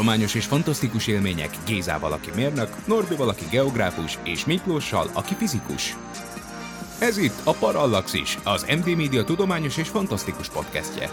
Tudományos és fantasztikus élmények Gézával, aki mérnök, Norbival, aki geográfus, és Miklóssal, aki fizikus. Ez itt a Parallaxis, az MD Media tudományos és fantasztikus podcastje.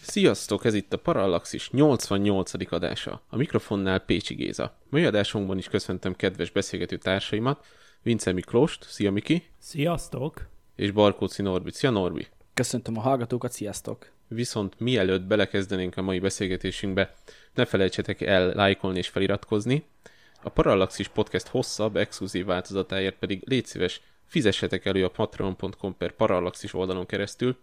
Sziasztok, ez itt a Parallaxis 88. adása. A mikrofonnál Pécsi Géza. Mai adásunkban is köszöntöm kedves beszélgető társaimat, Vince Miklóst, szia Miki, Sziasztok! és Barkóci Norbit, szia Norbi. Köszöntöm a hallgatókat, sziasztok! Viszont mielőtt belekezdenénk a mai beszélgetésünkbe, ne felejtsetek el lájkolni és feliratkozni. A Parallaxis Podcast hosszabb, exkluzív változatáért pedig légy szíves, fizessetek elő a patreon.com per Parallaxis oldalon keresztül.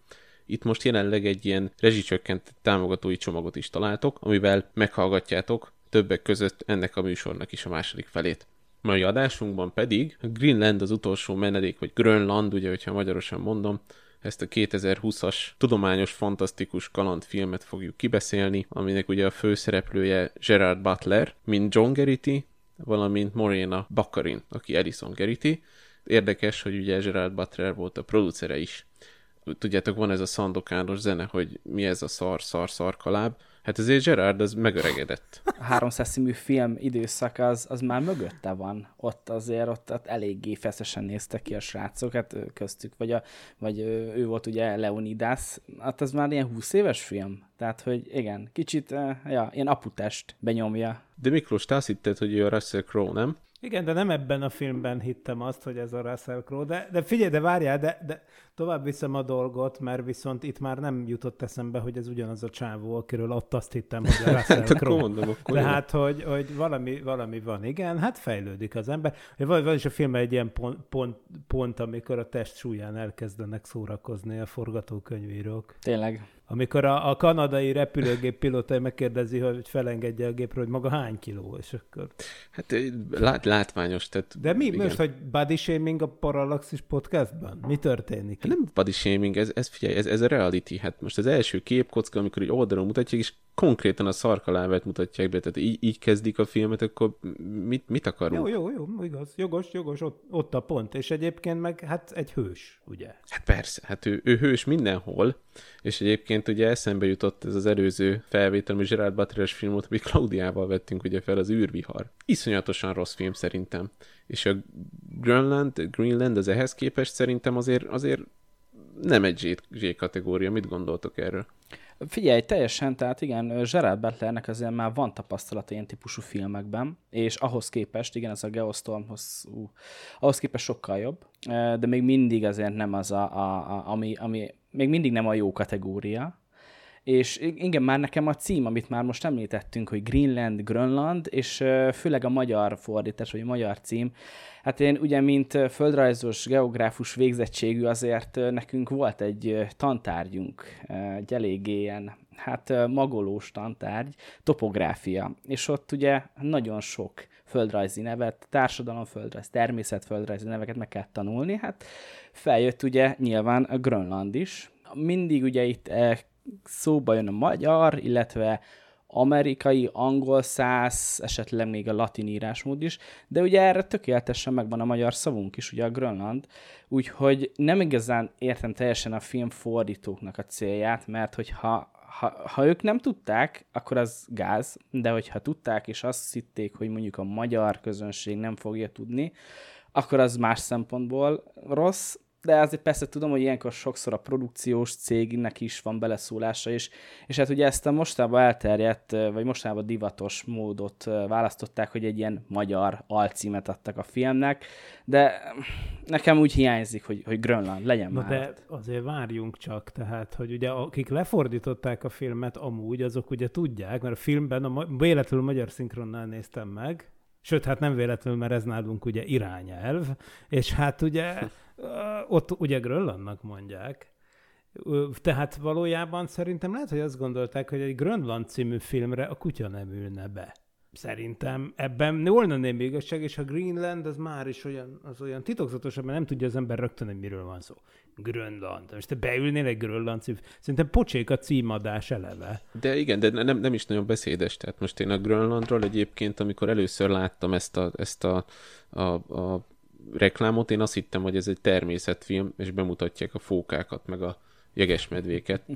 Itt most jelenleg egy ilyen rezsicsökkent támogatói csomagot is találtok, amivel meghallgatjátok többek között ennek a műsornak is a második felét. Mai adásunkban pedig Greenland az utolsó menedék, vagy Grönland, ugye, hogyha magyarosan mondom, ezt a 2020-as tudományos, fantasztikus kalandfilmet fogjuk kibeszélni, aminek ugye a főszereplője Gerard Butler, mint John Gerity, valamint Morena Baccarin, aki Edison Gerity. Érdekes, hogy ugye Gerard Butler volt a producere is. Tudjátok, van ez a szandokános zene, hogy mi ez a szar, szar, szar kaláb. Hát ezért Gerard az megöregedett. A 300 színű film időszak az, az már mögötte van. Ott azért ott, ott eléggé feszesen néztek ki a srácok, hát köztük, vagy, a, vagy ő, volt ugye Leonidas, hát az már ilyen 20 éves film. Tehát, hogy igen, kicsit, ja, ilyen aputest benyomja. De Miklós, te azt hitted, hogy ő a Russell Crowe, nem? Igen, de nem ebben a filmben hittem azt, hogy ez a Russell Crowe, de, de figyelj, de várjál, de, de tovább viszem a dolgot, mert viszont itt már nem jutott eszembe, hogy ez ugyanaz a csávó, akiről ott azt hittem, hogy a Russell Hát akkor Crowe. mondom, akkor De hát, hogy, hogy valami, valami van, igen, hát fejlődik az ember. Van, van is a filmben egy ilyen pont, pont, pont, amikor a test súlyán elkezdenek szórakozni a forgatókönyvírók. Tényleg. Amikor a, a kanadai repülőgép pilóta megkérdezi, hogy felengedje a gépről, hogy maga hány kiló, és akkor... Hát lát, látványos, tehát... De mi igen. most, hogy body shaming a Parallaxis podcastban? Mi történik? Hát nem body shaming, ez, ez figyelj, ez, ez a reality. Hát most az első képkocka, amikor egy oldalon mutatják, és konkrétan a szarkalábát mutatják be, tehát így, így kezdik a filmet, akkor mit, mit akarunk? Jó, jó, jó, igaz, jogos, jogos, ott, ott a pont. És egyébként meg hát egy hős, ugye? Hát persze, hát ő, ő hős mindenhol, és egyébként ugye eszembe jutott ez az előző felvétel, ami Gerard Butler-es film volt, amit Klaudiával vettünk ugye fel, az űrvihar. Iszonyatosan rossz film szerintem. És a Grönland, Greenland az ehhez képest szerintem azért, azért nem egy Z, kategória. Mit gondoltok erről? Figyelj, teljesen, tehát igen, Gerard Butlernek azért már van tapasztalata ilyen típusú filmekben, és ahhoz képest, igen, ez a Geostormhoz, ú, ahhoz képest sokkal jobb, eh, de még mindig azért nem az, a, a, a, ami, ami, még mindig nem a jó kategória, és igen, már nekem a cím, amit már most említettünk, hogy Greenland, Grönland, és főleg a magyar fordítás, vagy a magyar cím, hát én ugye, mint földrajzos, geográfus végzettségű, azért nekünk volt egy tantárgyunk, egy eléggé ilyen, hát magolós tantárgy, topográfia, és ott ugye nagyon sok földrajzi nevet, társadalomföldrajz, természetföldrajzi neveket meg kell tanulni, hát feljött ugye nyilván a Grönland is. Mindig ugye itt eh, szóba jön a magyar, illetve amerikai, angol száz, esetleg még a latin írásmód is, de ugye erre tökéletesen megvan a magyar szavunk is, ugye a Grönland, úgyhogy nem igazán értem teljesen a film fordítóknak a célját, mert hogyha ha, ha ők nem tudták, akkor az gáz, de hogyha tudták, és azt hitték, hogy mondjuk a magyar közönség nem fogja tudni, akkor az más szempontból rossz, de azért persze tudom, hogy ilyenkor sokszor a produkciós cégnek is van beleszólása, és, és hát ugye ezt a mostában elterjedt, vagy mostában divatos módot választották, hogy egy ilyen magyar alcímet adtak a filmnek, de nekem úgy hiányzik, hogy, hogy Grönland legyen Na már. de ott. azért várjunk csak, tehát, hogy ugye akik lefordították a filmet amúgy, azok ugye tudják, mert a filmben a véletlenül magyar szinkronnál néztem meg, Sőt, hát nem véletlenül, mert ez nálunk ugye irányelv, és hát ugye ott ugye Grönlandnak mondják. Tehát valójában szerintem lehet, hogy azt gondolták, hogy egy Grönland című filmre a kutya nem ülne be. Szerintem ebben volna némi igazság, és a Greenland az már is olyan, az olyan titokzatosabb, mert nem tudja az ember rögtön, hogy miről van szó. Grönland. Most te beülnél egy Grönland cím, szerintem pocsék a címadás eleve. De igen, de nem, nem is nagyon beszédes. Tehát most én a Grönlandról egyébként, amikor először láttam ezt a, ezt a, a, a reklámot, én azt hittem, hogy ez egy természetfilm, és bemutatják a fókákat, meg a jegesmedvéket.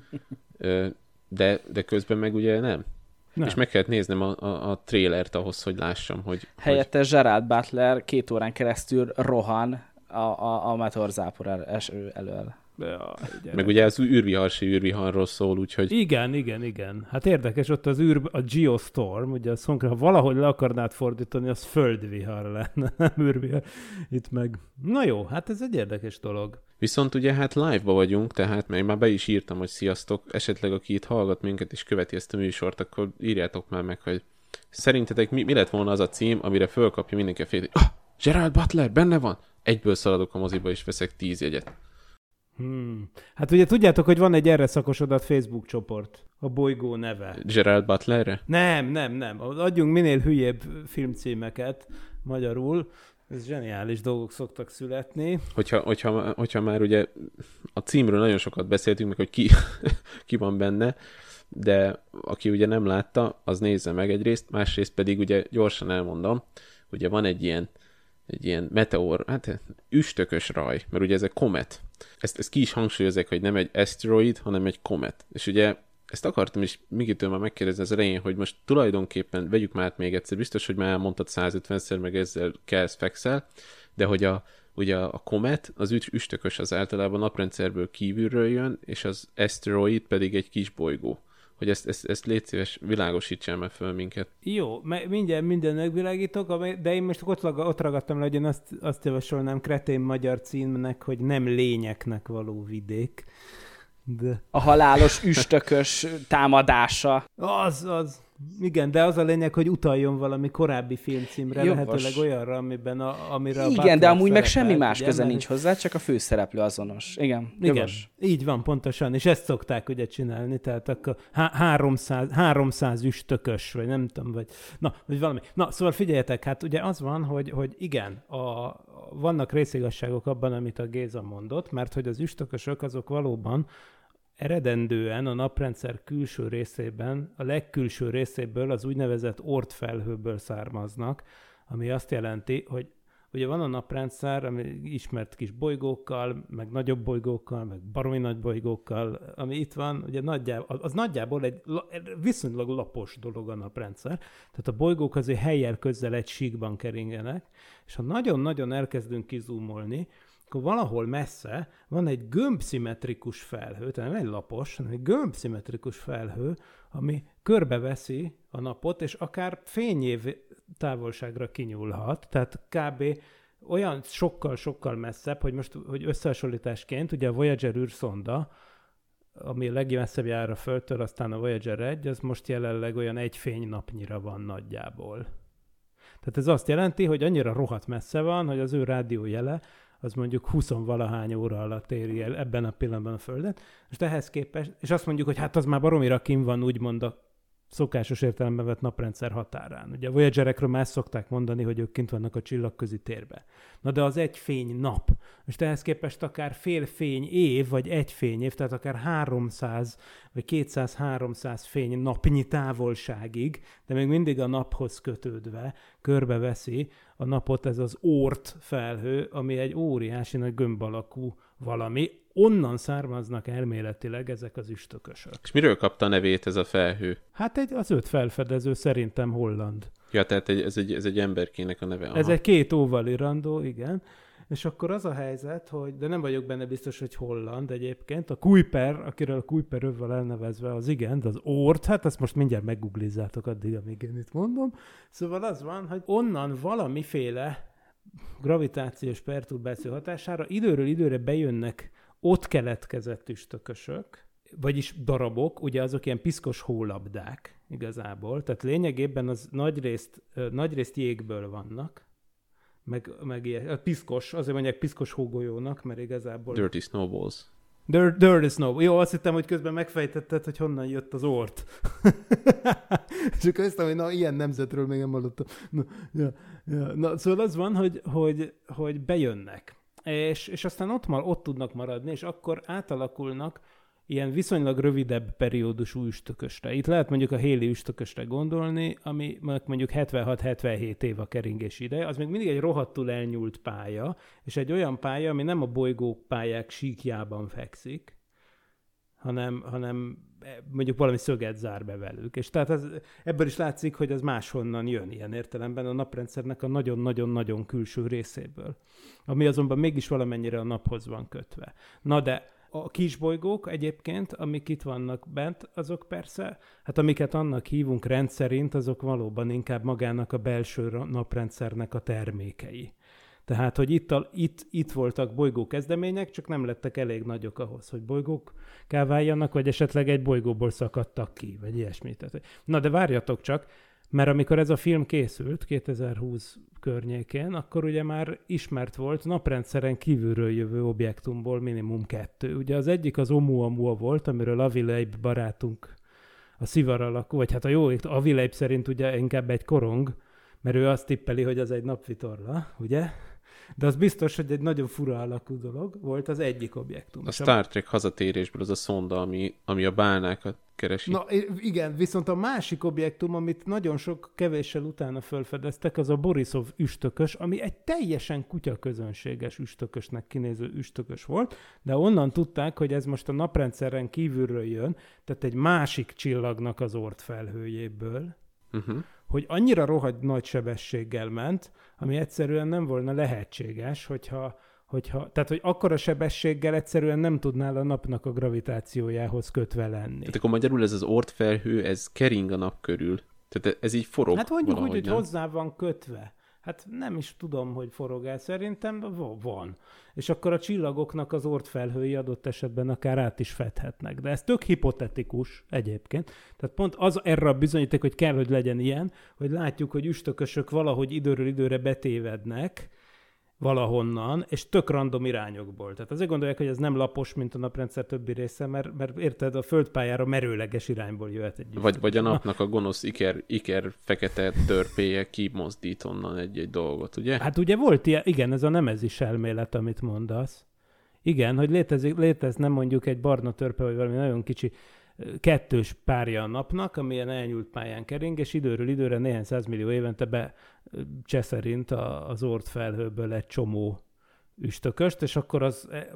De, de közben meg ugye nem. Nem. És meg kellett néznem a, a, a trélert ahhoz, hogy lássam, hogy... Helyette hogy... Gerard Butler két órán keresztül rohan a, a, a meteorzápor el, elől. Ja, Meg ugye az űrviharsi űrviharról szól, úgyhogy... Igen, igen, igen. Hát érdekes, ott az űr, a Geostorm, ugye az ha valahogy le akarnád fordítani, az földvihar lenne, nem űrvihar. Itt meg... Na jó, hát ez egy érdekes dolog. Viszont ugye hát live-ba vagyunk, tehát még már be is írtam, hogy sziasztok, esetleg aki itt hallgat minket és követi ezt a műsort, akkor írjátok már meg, hogy szerintetek mi, mi lett volna az a cím, amire fölkapja mindenki a fél, ah, Gerald Butler, benne van? Egyből szaladok a moziba és veszek tíz jegyet. Hmm. Hát ugye tudjátok, hogy van egy erre szakosodott Facebook csoport, a bolygó neve. Gerald Butlerre? Nem, nem, nem. Adjunk minél hülyébb filmcímeket magyarul. Ez zseniális dolgok szoktak születni. Hogyha, hogyha, hogyha már ugye a címről nagyon sokat beszéltünk, meg hogy ki, ki van benne, de aki ugye nem látta, az nézze meg egyrészt, másrészt pedig ugye gyorsan elmondom, ugye van egy ilyen egy ilyen meteor, hát üstökös raj, mert ugye ez egy komet. Ezt, ezt ki is hangsúlyozek, hogy nem egy asteroid, hanem egy komet. És ugye ezt akartam is Mikitől már megkérdezni az elején, hogy most tulajdonképpen vegyük már még egyszer, biztos, hogy már elmondtad 150-szer, meg ezzel kelsz, fekszel, de hogy a, ugye a komet, az üstökös az általában naprendszerből kívülről jön, és az asteroid pedig egy kis bolygó hogy ezt, ezt, ezt légy szíves, világosítsál meg föl minket. Jó, mindjárt minden megvilágítok, de én most ott, ott ragadtam le, hogy én azt, azt javasolnám kretén magyar címnek, hogy nem lényeknek való vidék. De... A halálos üstökös támadása. Az, az. Igen, de az a lényeg, hogy utaljon valami korábbi filmcímre, Jogos. lehetőleg olyanra, amiben a, amire Igen, a de amúgy meg semmi más ugye, köze nincs hozzá, csak a főszereplő azonos. Igen, Igen, jogos. így van, pontosan, és ezt szokták ugye csinálni, tehát akkor há- 300, 300 üstökös, vagy nem tudom, vagy, na, vagy valami. Na, szóval figyeljetek, hát ugye az van, hogy, hogy igen, a, vannak részigasságok abban, amit a Géza mondott, mert hogy az üstökösök azok valóban eredendően a naprendszer külső részében, a legkülső részéből, az úgynevezett ortfelhőből származnak, ami azt jelenti, hogy ugye van a naprendszer, ami ismert kis bolygókkal, meg nagyobb bolygókkal, meg baromi nagy bolygókkal, ami itt van, ugye nagyjából, az nagyjából egy viszonylag lapos dolog a naprendszer, tehát a bolygók azért helyjel közel egy síkban keringenek, és ha nagyon-nagyon elkezdünk kizúmolni, akkor valahol messze van egy gömbszimmetrikus felhő, tehát nem egy lapos, hanem egy gömbszimmetrikus felhő, ami körbeveszi a napot, és akár fényév távolságra kinyúlhat, tehát kb. olyan sokkal-sokkal messzebb, hogy most hogy összehasonlításként, ugye a Voyager űrszonda, ami a legmesszebb jár a Földtől, aztán a Voyager 1, az most jelenleg olyan egy fénynapnyira van nagyjából. Tehát ez azt jelenti, hogy annyira rohadt messze van, hogy az ő rádiójele az mondjuk 20-valahány óra alatt éri el ebben a pillanatban a Földet. Most ehhez képest, és azt mondjuk, hogy hát az már baromira kim van, úgymond a szokásos értelemben vett naprendszer határán. Ugye a Voyagerekről már szokták mondani, hogy ők kint vannak a csillagközi térbe. Na de az egy fény nap. Most ehhez képest akár fél fény év, vagy egy fény év, tehát akár 300 vagy 200-300 fény napnyi távolságig, de még mindig a naphoz kötődve körbeveszi a napot ez az Oort felhő, ami egy óriási nagy gömb alakú valami, onnan származnak elméletileg ezek az üstökösök. És miről kapta a nevét ez a felhő? Hát egy, az öt felfedező szerintem holland. Ja, tehát egy, ez, egy, ez egy emberkének a neve. Aha. Ez egy két óval irandó, igen. És akkor az a helyzet, hogy, de nem vagyok benne biztos, hogy holland egyébként, a Kuiper, akiről a Kuiper övvel elnevezve az igen, az Ort, hát azt most mindjárt meggooglizzátok addig, amíg én itt mondom. Szóval az van, hogy onnan valamiféle gravitációs perturbáció hatására időről időre bejönnek ott keletkezett üstökösök, vagyis darabok, ugye azok ilyen piszkos hólabdák, igazából. Tehát lényegében az nagyrészt, nagyrészt jégből vannak, meg, meg ilyen, a piszkos, azért mondják piszkos hógolyónak, mert igazából... Dirty Snowballs. Dirt, Dirty Snow. Jó, azt hittem, hogy közben megfejtetted, hogy honnan jött az ort. Akkor azt hogy na, ilyen nemzetről még nem hallottam. Na, ja, ja. na szóval az van, hogy, hogy, hogy bejönnek. És, és aztán ott, mar, ott tudnak maradni, és akkor átalakulnak ilyen viszonylag rövidebb periódusú üstökösre. Itt lehet mondjuk a héli üstökösre gondolni, ami mondjuk 76-77 év a keringés ideje, az még mindig egy rohadtul elnyúlt pálya, és egy olyan pálya, ami nem a bolygók pályák síkjában fekszik, hanem, hanem mondjuk valami szöget zár be velük. És tehát ez, ebből is látszik, hogy ez máshonnan jön ilyen értelemben a naprendszernek a nagyon-nagyon-nagyon külső részéből, ami azonban mégis valamennyire a naphoz van kötve. Na de a kisbolygók egyébként, amik itt vannak bent, azok persze, hát amiket annak hívunk rendszerint, azok valóban inkább magának a belső naprendszernek a termékei. Tehát, hogy itt, a, itt, itt voltak bolygó kezdemények, csak nem lettek elég nagyok ahhoz, hogy bolygók váljanak, vagy esetleg egy bolygóból szakadtak ki, vagy ilyesmi. Tehát, na de várjatok csak, mert amikor ez a film készült, 2020 környékén, akkor ugye már ismert volt naprendszeren kívülről jövő objektumból minimum kettő. Ugye az egyik az Oumuamua volt, amiről Avileib barátunk a szivar alakú, vagy hát a jó, Avileib szerint ugye inkább egy korong, mert ő azt tippeli, hogy az egy napvitorla, ugye? De az biztos, hogy egy nagyon fura alakú dolog volt az egyik objektum. A Star Trek hazatérésből az a szonda, ami, ami a bálnákat keresi. Na igen, viszont a másik objektum, amit nagyon sok kevéssel utána felfedeztek, az a Borisov üstökös, ami egy teljesen kutyaközönséges üstökösnek kinéző üstökös volt, de onnan tudták, hogy ez most a naprendszeren kívülről jön, tehát egy másik csillagnak az ort felhőjéből, uh-huh. hogy annyira rohadt nagy sebességgel ment, ami egyszerűen nem volna lehetséges, hogyha hogyha, tehát, hogy akkora sebességgel egyszerűen nem tudnál a napnak a gravitációjához kötve lenni. Tehát akkor magyarul ez az ortfelhő, ez kering a nap körül. Tehát ez így forog Hát mondjuk úgy, hogy hozzá van kötve. Hát nem is tudom, hogy forog el, szerintem van. És akkor a csillagoknak az ortfelhői adott esetben akár át is fedhetnek. De ez tök hipotetikus egyébként. Tehát pont az erre a bizonyíték, hogy kell, hogy legyen ilyen, hogy látjuk, hogy üstökösök valahogy időről időre betévednek, valahonnan, és tök random irányokból. Tehát azért gondolják, hogy ez nem lapos, mint a naprendszer többi része, mert, mert érted, a földpályára merőleges irányból jöhet egy Vagy, vagy a napnak a gonosz iker, iker fekete törpéje kimozdít onnan egy-egy dolgot, ugye? Hát ugye volt ilyen, igen, ez a nemezis elmélet, amit mondasz. Igen, hogy létezik, létezne mondjuk egy barna törpe, vagy valami nagyon kicsi kettős párja a napnak, amilyen elnyúlt pályán kering, és időről időre néhány százmillió évente be cseszerint az ort felhőből egy csomó üstököst, és akkor az, e,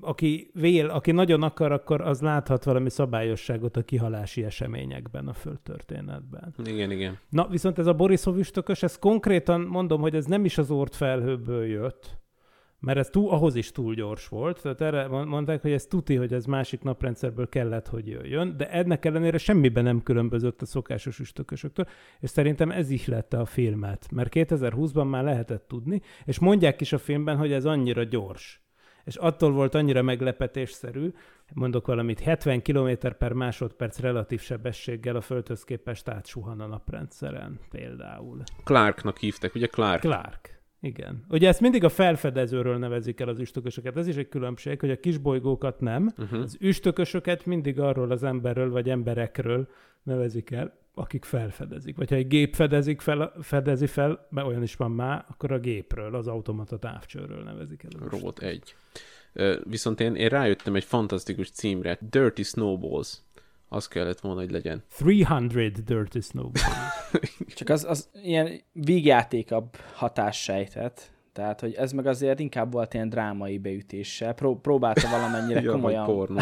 aki vél, aki nagyon akar, akkor az láthat valami szabályosságot a kihalási eseményekben, a földtörténetben. Igen, igen. Na, viszont ez a Borisov üstökös, ez konkrétan mondom, hogy ez nem is az ort felhőből jött, mert ez túl, ahhoz is túl gyors volt, tehát erre mondták, hogy ez tuti, hogy ez másik naprendszerből kellett, hogy jöjjön, de ennek ellenére semmiben nem különbözött a szokásos üstökösöktől, és szerintem ez ihlette a filmet, mert 2020-ban már lehetett tudni, és mondják is a filmben, hogy ez annyira gyors. És attól volt annyira meglepetésszerű, mondok valamit, 70 km per másodperc relatív sebességgel a Földhöz képest átsuhan a naprendszeren például. Clarknak hívták, ugye Clark? Clark. Igen. Ugye ezt mindig a felfedezőről nevezik el az üstökösöket. Ez is egy különbség, hogy a kisbolygókat nem. Uh-huh. Az üstökösöket mindig arról az emberről vagy emberekről nevezik el, akik felfedezik. Vagy ha egy gép fedezik fel, fedezi fel, mert olyan is van már, akkor a gépről, az automata távcsőről nevezik el. Robot egy. Viszont én, én rájöttem egy fantasztikus címre, Dirty Snowballs az kellett volna, hogy legyen. 300 Dirty Snowballs. Csak az, az ilyen vígjátékabb hatássejtet. Tehát, hogy ez meg azért inkább volt ilyen drámai beütéssel. Pró- próbálta valamennyire ja, komolyan. porno.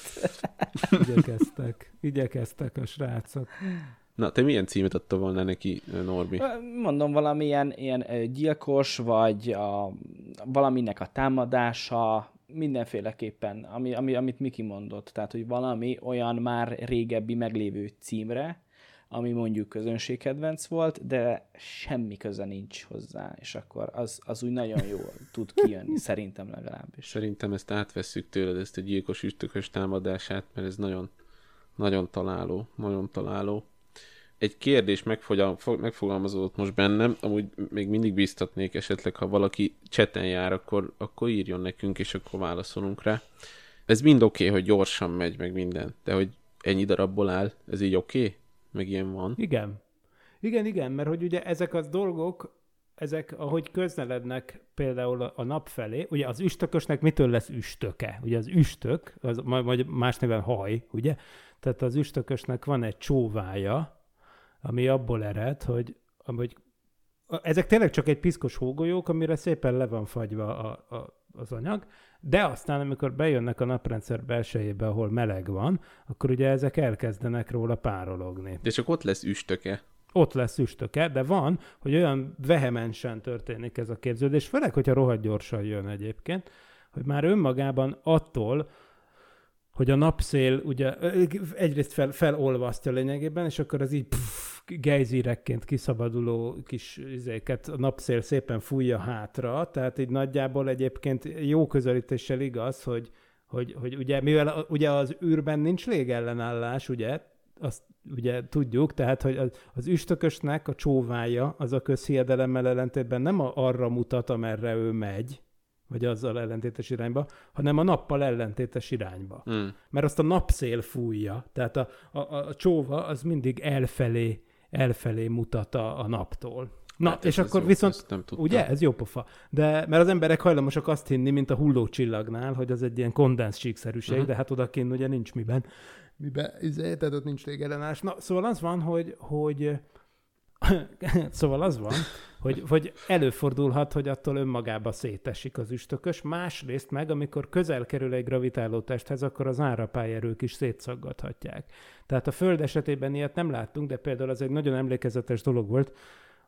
igyekeztek. Igyekeztek a srácok. Na, te milyen címet adta volna neki, Norbi? Mondom, valamilyen ilyen gyilkos, vagy a, valaminek a támadása, mindenféleképpen, ami, ami, amit Miki mondott, tehát, hogy valami olyan már régebbi meglévő címre, ami mondjuk közönségkedvenc volt, de semmi köze nincs hozzá, és akkor az, az úgy nagyon jól tud kijönni, szerintem legalábbis. Szerintem ezt átvesszük tőled, ezt a gyilkos üstökös támadását, mert ez nagyon, Nagyon találó, nagyon találó. Egy kérdés megfogalmazódott most bennem, amúgy még mindig biztatnék esetleg, ha valaki cseten jár, akkor, akkor írjon nekünk, és akkor válaszolunk rá. Ez mind oké, okay, hogy gyorsan megy, meg minden, de hogy ennyi darabból áll, ez így oké? Okay? Meg ilyen van. Igen. Igen, igen, mert hogy ugye ezek az dolgok, ezek, ahogy közelednek például a nap felé, ugye az üstökösnek mitől lesz üstöke? Ugye az üstök, az majd más néven haj, ugye? Tehát az üstökösnek van egy csóvája, ami abból ered, hogy, hogy ezek tényleg csak egy piszkos hógolyók, amire szépen le van fagyva a, a, az anyag, de aztán, amikor bejönnek a naprendszer belsejébe, ahol meleg van, akkor ugye ezek elkezdenek róla párologni. De csak ott lesz üstöke. Ott lesz üstöke, de van, hogy olyan vehemensen történik ez a képződés, főleg, hogyha rohadt gyorsan jön egyébként, hogy már önmagában attól, hogy a napszél ugye egyrészt fel, felolvasztja lényegében, és akkor az így pff, gejzírekként kiszabaduló kis izéket a napszél szépen fújja hátra, tehát így nagyjából egyébként jó közelítéssel igaz, hogy, hogy, hogy ugye, mivel ugye az űrben nincs légellenállás, ugye, azt ugye tudjuk, tehát, hogy az, az üstökösnek a csóvája az a közhiedelemmel ellentétben nem arra mutat, amerre ő megy, vagy azzal ellentétes irányba, hanem a nappal ellentétes irányba. Mm. Mert azt a napszél fújja, tehát a, a, a csóva az mindig elfelé, elfelé mutat a, a naptól. Na, hát és akkor jó, viszont, nem ugye, ez jó pofa. De, mert az emberek hajlamosak azt hinni, mint a hulló csillagnál, hogy az egy ilyen kondensz síkszerűség, uh-huh. de hát odakint ugye nincs miben. Miben, izé, tehát ott nincs légellenás. Na, szóval az van, hogy, hogy szóval az van, hogy, hogy előfordulhat, hogy attól önmagába szétesik az üstökös, másrészt meg, amikor közel kerül egy gravitáló testhez, akkor az árapályerők is szétszaggathatják. Tehát a Föld esetében ilyet nem láttunk, de például az egy nagyon emlékezetes dolog volt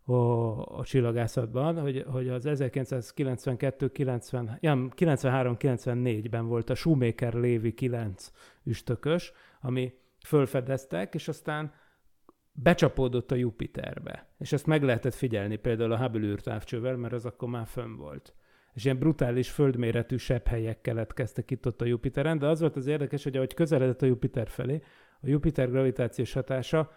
a, a csillagászatban, hogy, hogy az 1992-93-94-ben volt a Shoemaker Lévi 9 üstökös, ami fölfedeztek, és aztán becsapódott a Jupiterbe. És ezt meg lehetett figyelni például a Hubble űrtávcsővel, mert az akkor már fönn volt. És ilyen brutális földméretű sebb helyek keletkeztek itt ott a Jupiteren, de az volt az érdekes, hogy ahogy közeledett a Jupiter felé, a Jupiter gravitációs hatása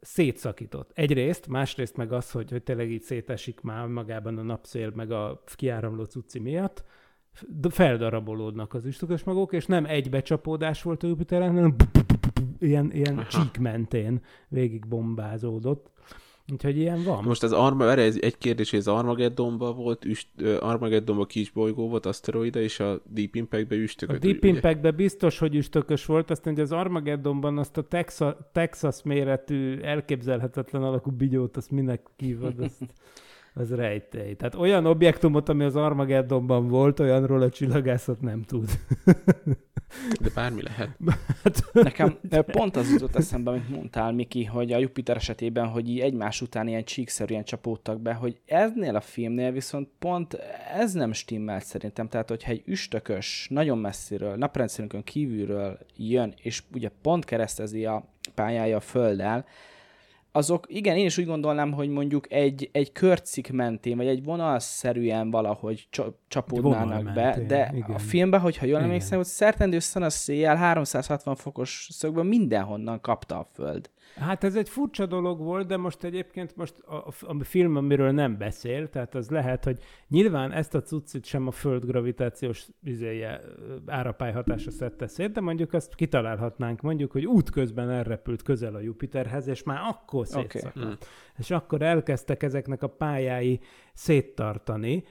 szétszakított. Egyrészt, másrészt meg az, hogy, hogy tényleg így szétesik már magában a napszél, meg a kiáramló cucci miatt, feldarabolódnak az üstökös magok, és nem egy becsapódás volt a Jupiteren, hanem ilyen, ilyen csík mentén végig bombázódott. Úgyhogy ilyen van. Most az Arma, erre egy kérdés, hogy az Armageddonban volt, üst, Armageddonban kis bolygó volt, aszteroida, és a Deep Impact-be üstökös. A Deep Impact-be biztos, hogy üstökös volt, aztán hogy az Armageddonban azt a Texas, Texas méretű, elképzelhetetlen alakú bigyót, azt minek kívod, azt az rejtély. Tehát olyan objektumot, ami az Armageddonban volt, olyanról a csillagászat nem tud. De bármi lehet. Hát, Nekem pont az jutott eszembe, amit mondtál, Miki, hogy a Jupiter esetében, hogy így egymás után ilyen csíkszerűen csapódtak be, hogy eznél a filmnél viszont pont ez nem stimmelt szerintem. Tehát, hogyha egy üstökös, nagyon messziről, naprendszerünkön kívülről jön, és ugye pont keresztezi a pályája a Földdel, azok, igen, én is úgy gondolnám, hogy mondjuk egy, egy körcik mentén, vagy egy vonalszerűen valahogy csapódnának be, mentén, de igen. a filmben, hogyha jól emlékszem, hogy szertendő a széjjel 360 fokos szögből mindenhonnan kapta a föld. Hát ez egy furcsa dolog volt, de most egyébként most a, a film, amiről nem beszél, tehát az lehet, hogy nyilván ezt a cuccit sem a föld gravitációs izéje, árapály hatása szedte szét, de mondjuk azt kitalálhatnánk, mondjuk, hogy útközben elrepült közel a Jupiterhez, és már akkor szétszakadt. Okay. Mm. És akkor elkezdtek ezeknek a pályái széttartani.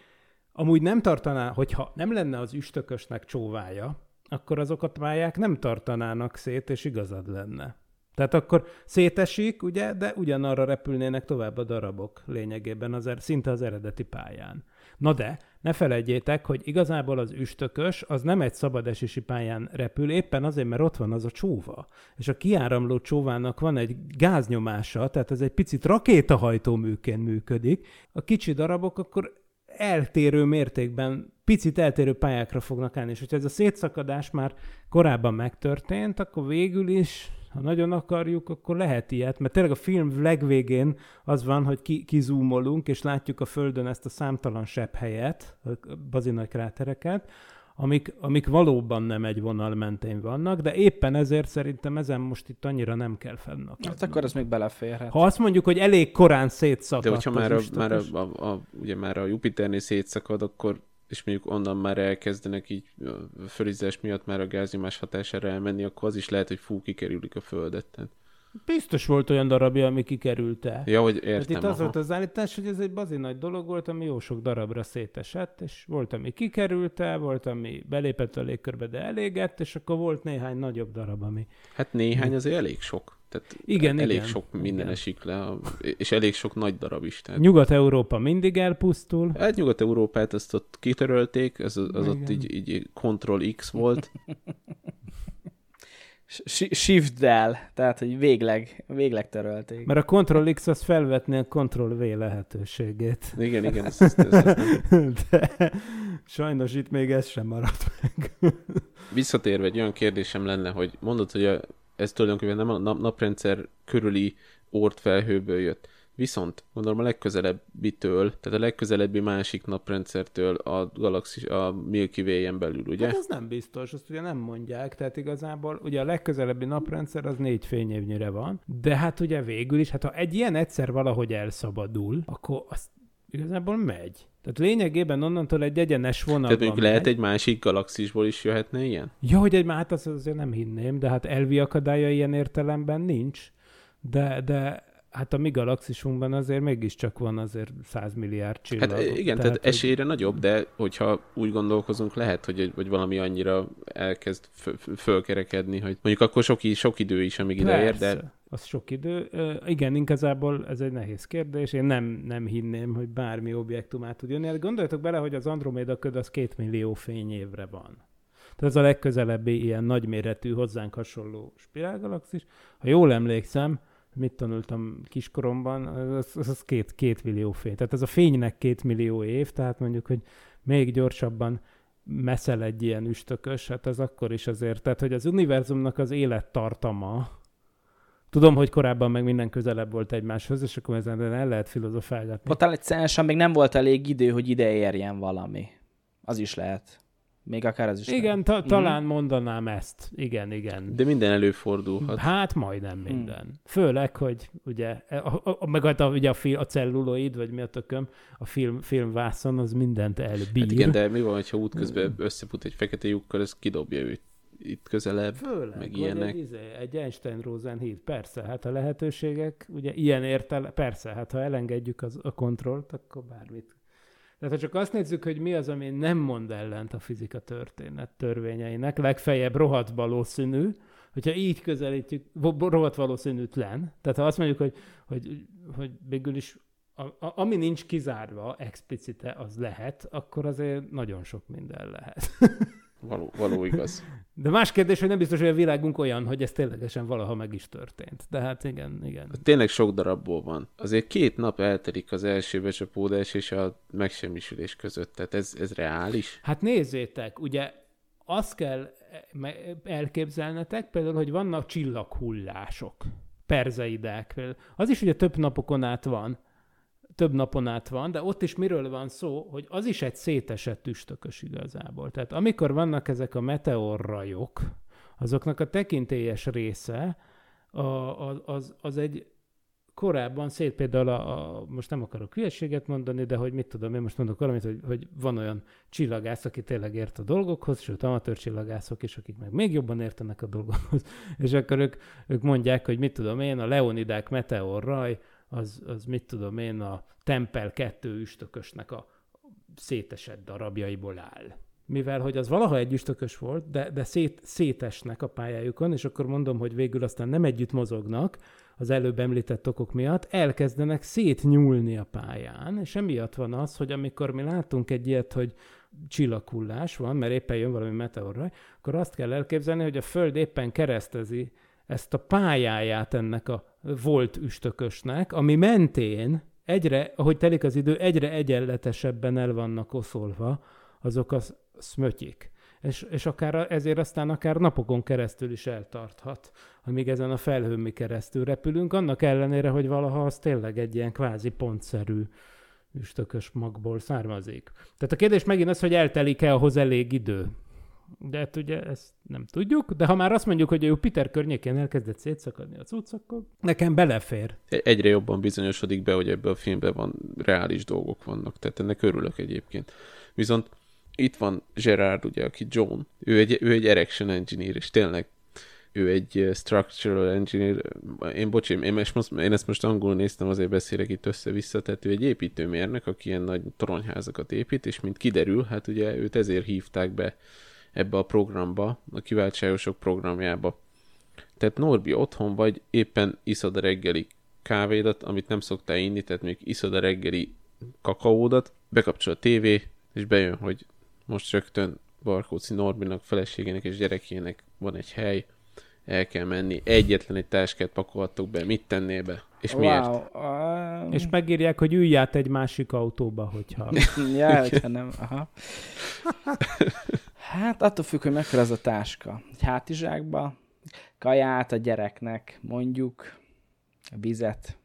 Amúgy nem tartaná, hogyha nem lenne az üstökösnek csóvája, akkor azok a pályák nem tartanának szét, és igazad lenne. Tehát akkor szétesik, ugye, de ugyanarra repülnének tovább a darabok lényegében az er, szinte az eredeti pályán. Na de, ne felejtjétek, hogy igazából az üstökös az nem egy szabadesési pályán repül, éppen azért, mert ott van az a csóva. És a kiáramló csóvának van egy gáznyomása, tehát ez egy picit rakétahajtóműként működik. A kicsi darabok akkor eltérő mértékben, picit eltérő pályákra fognak állni, és hogyha ez a szétszakadás már korábban megtörtént, akkor végül is ha nagyon akarjuk, akkor lehet ilyet, mert tényleg a film legvégén az van, hogy ki, kizúmolunk, és látjuk a Földön ezt a számtalan sebb helyet, a bazinagy krátereket, amik, amik valóban nem egy vonal mentén vannak, de éppen ezért szerintem ezen most itt annyira nem kell fennakadni. Hát akkor ez még beleférhet. Ha azt mondjuk, hogy elég korán szétszakadt De hogyha az már a, már a, a, a, ugye már a Jupiternél szétszakad, akkor és mondjuk onnan már elkezdenek így a fölizás miatt már a gáznyomás hatására elmenni, akkor az is lehet, hogy fú, kikerülik a földet. Tehát, Biztos volt olyan darabja, ami kikerült-e. ja, hogy Tehát értem. itt az aha. volt az állítás, hogy ez egy bazi nagy dolog volt, ami jó sok darabra szétesett, és volt, ami kikerült el, volt, ami belépett a légkörbe, de elégett, és akkor volt néhány nagyobb darab, ami... Hát néhány azért elég sok. Tehát Igen, elég igen, sok minden igen. esik le, és elég sok nagy darab is. Tehát. Nyugat-Európa mindig elpusztul. Hát Nyugat-Európát azt ott kitörölték, az, az ott Igen. így, így Ctrl X volt. Shift-del, tehát hogy végleg, végleg törölték. Mert a Ctrl X az felvetné a Ctrl V lehetőségét. Igen, igen, ez, ez, ez, ez nem. De sajnos itt még ez sem maradt meg. Visszatérve egy olyan kérdésem lenne, hogy mondod, hogy a, ez tulajdonképpen nem a nap, naprendszer körüli ortfelhőből jött. Viszont gondolom a legközelebbitől, tehát a legközelebbi másik naprendszertől a galaxis, a Milky Way-en belül, ugye? Hát ez nem biztos, azt ugye nem mondják, tehát igazából ugye a legközelebbi naprendszer az négy fényévnyire van, de hát ugye végül is, hát ha egy ilyen egyszer valahogy elszabadul, akkor az igazából megy. Tehát lényegében onnantól egy egyenes vonalban Tehát mondjuk lehet egy másik galaxisból is jöhetne ilyen? Ja, hogy egy hát azt azért nem hinném, de hát elvi akadálya ilyen értelemben nincs. De, de hát a mi galaxisunkban azért mégiscsak van azért 100 milliárd csillag. Hát igen, tehát, tehát esélyre nagyobb, de hogyha úgy gondolkozunk, lehet, hogy, vagy valami annyira elkezd f- f- fölkerekedni, hogy mondjuk akkor sok, sok idő is, amíg ide ér, de Persze, az sok idő. Ö, igen, igazából ez egy nehéz kérdés. Én nem, nem hinném, hogy bármi objektumát tud jönni. Hát Gondoljatok bele, hogy az Andromeda köd az két millió fényévre van. Tehát ez a legközelebbi ilyen nagyméretű, hozzánk hasonló spirálgalaxis. Ha jól emlékszem, mit tanultam kiskoromban, az, az, az két, két millió fény. Tehát ez a fénynek két millió év, tehát mondjuk, hogy még gyorsabban meszel egy ilyen üstökös, hát az akkor is azért, tehát hogy az univerzumnak az élettartama, tudom, hogy korábban meg minden közelebb volt egymáshoz, és akkor ezen el lehet filozofálgatni. Ott egyszerűen még nem volt elég idő, hogy ide érjen valami. Az is lehet. Még akár az is Igen, lehet. ta- talán mondanám ezt. Igen, igen. de minden előfordulhat. Hát majdnem minden. Főleg, hogy ugye, a, a, a, meg hát a, ugye a, fil, a celluloid, vagy mi a tököm, a film, filmvászon, az mindent elbír. Hát igen, de mi van, ha útközben összeput egy fekete lyukkal, ez kidobja őt itt közelebb, Főleg, meg ilyenek. Egy, izé, egy Einstein-Rosen híd. Persze, hát a lehetőségek, ugye ilyen értele, persze, hát ha elengedjük az, a kontrollt, akkor bármit. Tehát ha csak azt nézzük, hogy mi az, ami nem mond ellent a fizika történet törvényeinek, legfeljebb rohadt valószínű, hogyha így közelítjük, rohadt valószínűtlen, tehát ha azt mondjuk, hogy, hogy, hogy végül is a, a, ami nincs kizárva explicite, az lehet, akkor azért nagyon sok minden lehet. Való, való igaz. De más kérdés, hogy nem biztos, hogy a világunk olyan, hogy ez ténylegesen valaha meg is történt. De hát igen, igen. Tényleg sok darabból van. Azért két nap eltelik az első becsapódás és a megsemmisülés között. Tehát ez, ez reális? Hát nézzétek, ugye azt kell me- elképzelnetek például, hogy vannak csillaghullások, perzeidák. Az is ugye több napokon át van, több napon át van, de ott is miről van szó, hogy az is egy szétesett üstökös igazából. Tehát amikor vannak ezek a meteorrajok, azoknak a tekintélyes része a, az, az, az egy korábban szét például a, a, most nem akarok hülyeséget mondani, de hogy mit tudom, én most mondok valamit, hogy, hogy van olyan csillagász, aki tényleg ért a dolgokhoz, sőt amatőr csillagászok is, akik meg még jobban értenek a dolgokhoz, és akkor ők, ők mondják, hogy mit tudom én, a Leonidák meteorraj, az, az mit tudom én, a Tempel 2 üstökösnek a szétesett darabjaiból áll. Mivel, hogy az valaha egy üstökös volt, de, de szét, szétesnek a pályájukon, és akkor mondom, hogy végül aztán nem együtt mozognak, az előbb említett okok miatt, elkezdenek szétnyúlni a pályán, és emiatt van az, hogy amikor mi látunk egy ilyet, hogy csillaghullás van, mert éppen jön valami meteorra, akkor azt kell elképzelni, hogy a Föld éppen keresztezi ezt a pályáját ennek a volt üstökösnek, ami mentén egyre, ahogy telik az idő, egyre egyenletesebben el vannak oszolva azok a szmötyik. És, és akár ezért aztán akár napokon keresztül is eltarthat, amíg ezen a felhőn mi keresztül repülünk, annak ellenére, hogy valaha az tényleg egy ilyen kvázi pontszerű üstökös magból származik. Tehát a kérdés megint az, hogy eltelik-e ahhoz elég idő. De hát ugye ezt nem tudjuk, de ha már azt mondjuk, hogy a Jupiter környékén elkezdett szétszakadni a cucc, akkor nekem belefér. E- Egyre jobban bizonyosodik be, hogy ebben a filmben van reális dolgok vannak, tehát ennek örülök egyébként. Viszont itt van Gerard, ugye, aki John, ő egy, ő egy erection engineer, és tényleg ő egy uh, structural engineer, én bocs, én, most, én ezt most angolul néztem, azért beszélek itt össze-vissza, tehát ő egy építőmérnök, aki ilyen nagy toronyházakat épít, és mint kiderül, hát ugye őt ezért hívták be ebbe a programba, a kiváltságosok programjába. Tehát Norbi, otthon vagy, éppen iszod a reggeli kávédat, amit nem szoktál inni, tehát még iszod a reggeli kakaódat, bekapcsol a tévé, és bejön, hogy most rögtön Barkóci Norbinak, feleségének és gyerekének van egy hely, el kell menni, egyetlen egy táskát pakolhattok be, mit tennél be? És miért? Wow. Uh, És megírják, hogy ülj át egy másik autóba, hogyha... ja, hogyha nem. Aha. Hát attól függ, hogy mekkora az a táska. Egy hátizsákba, kaját a gyereknek, mondjuk, vizet,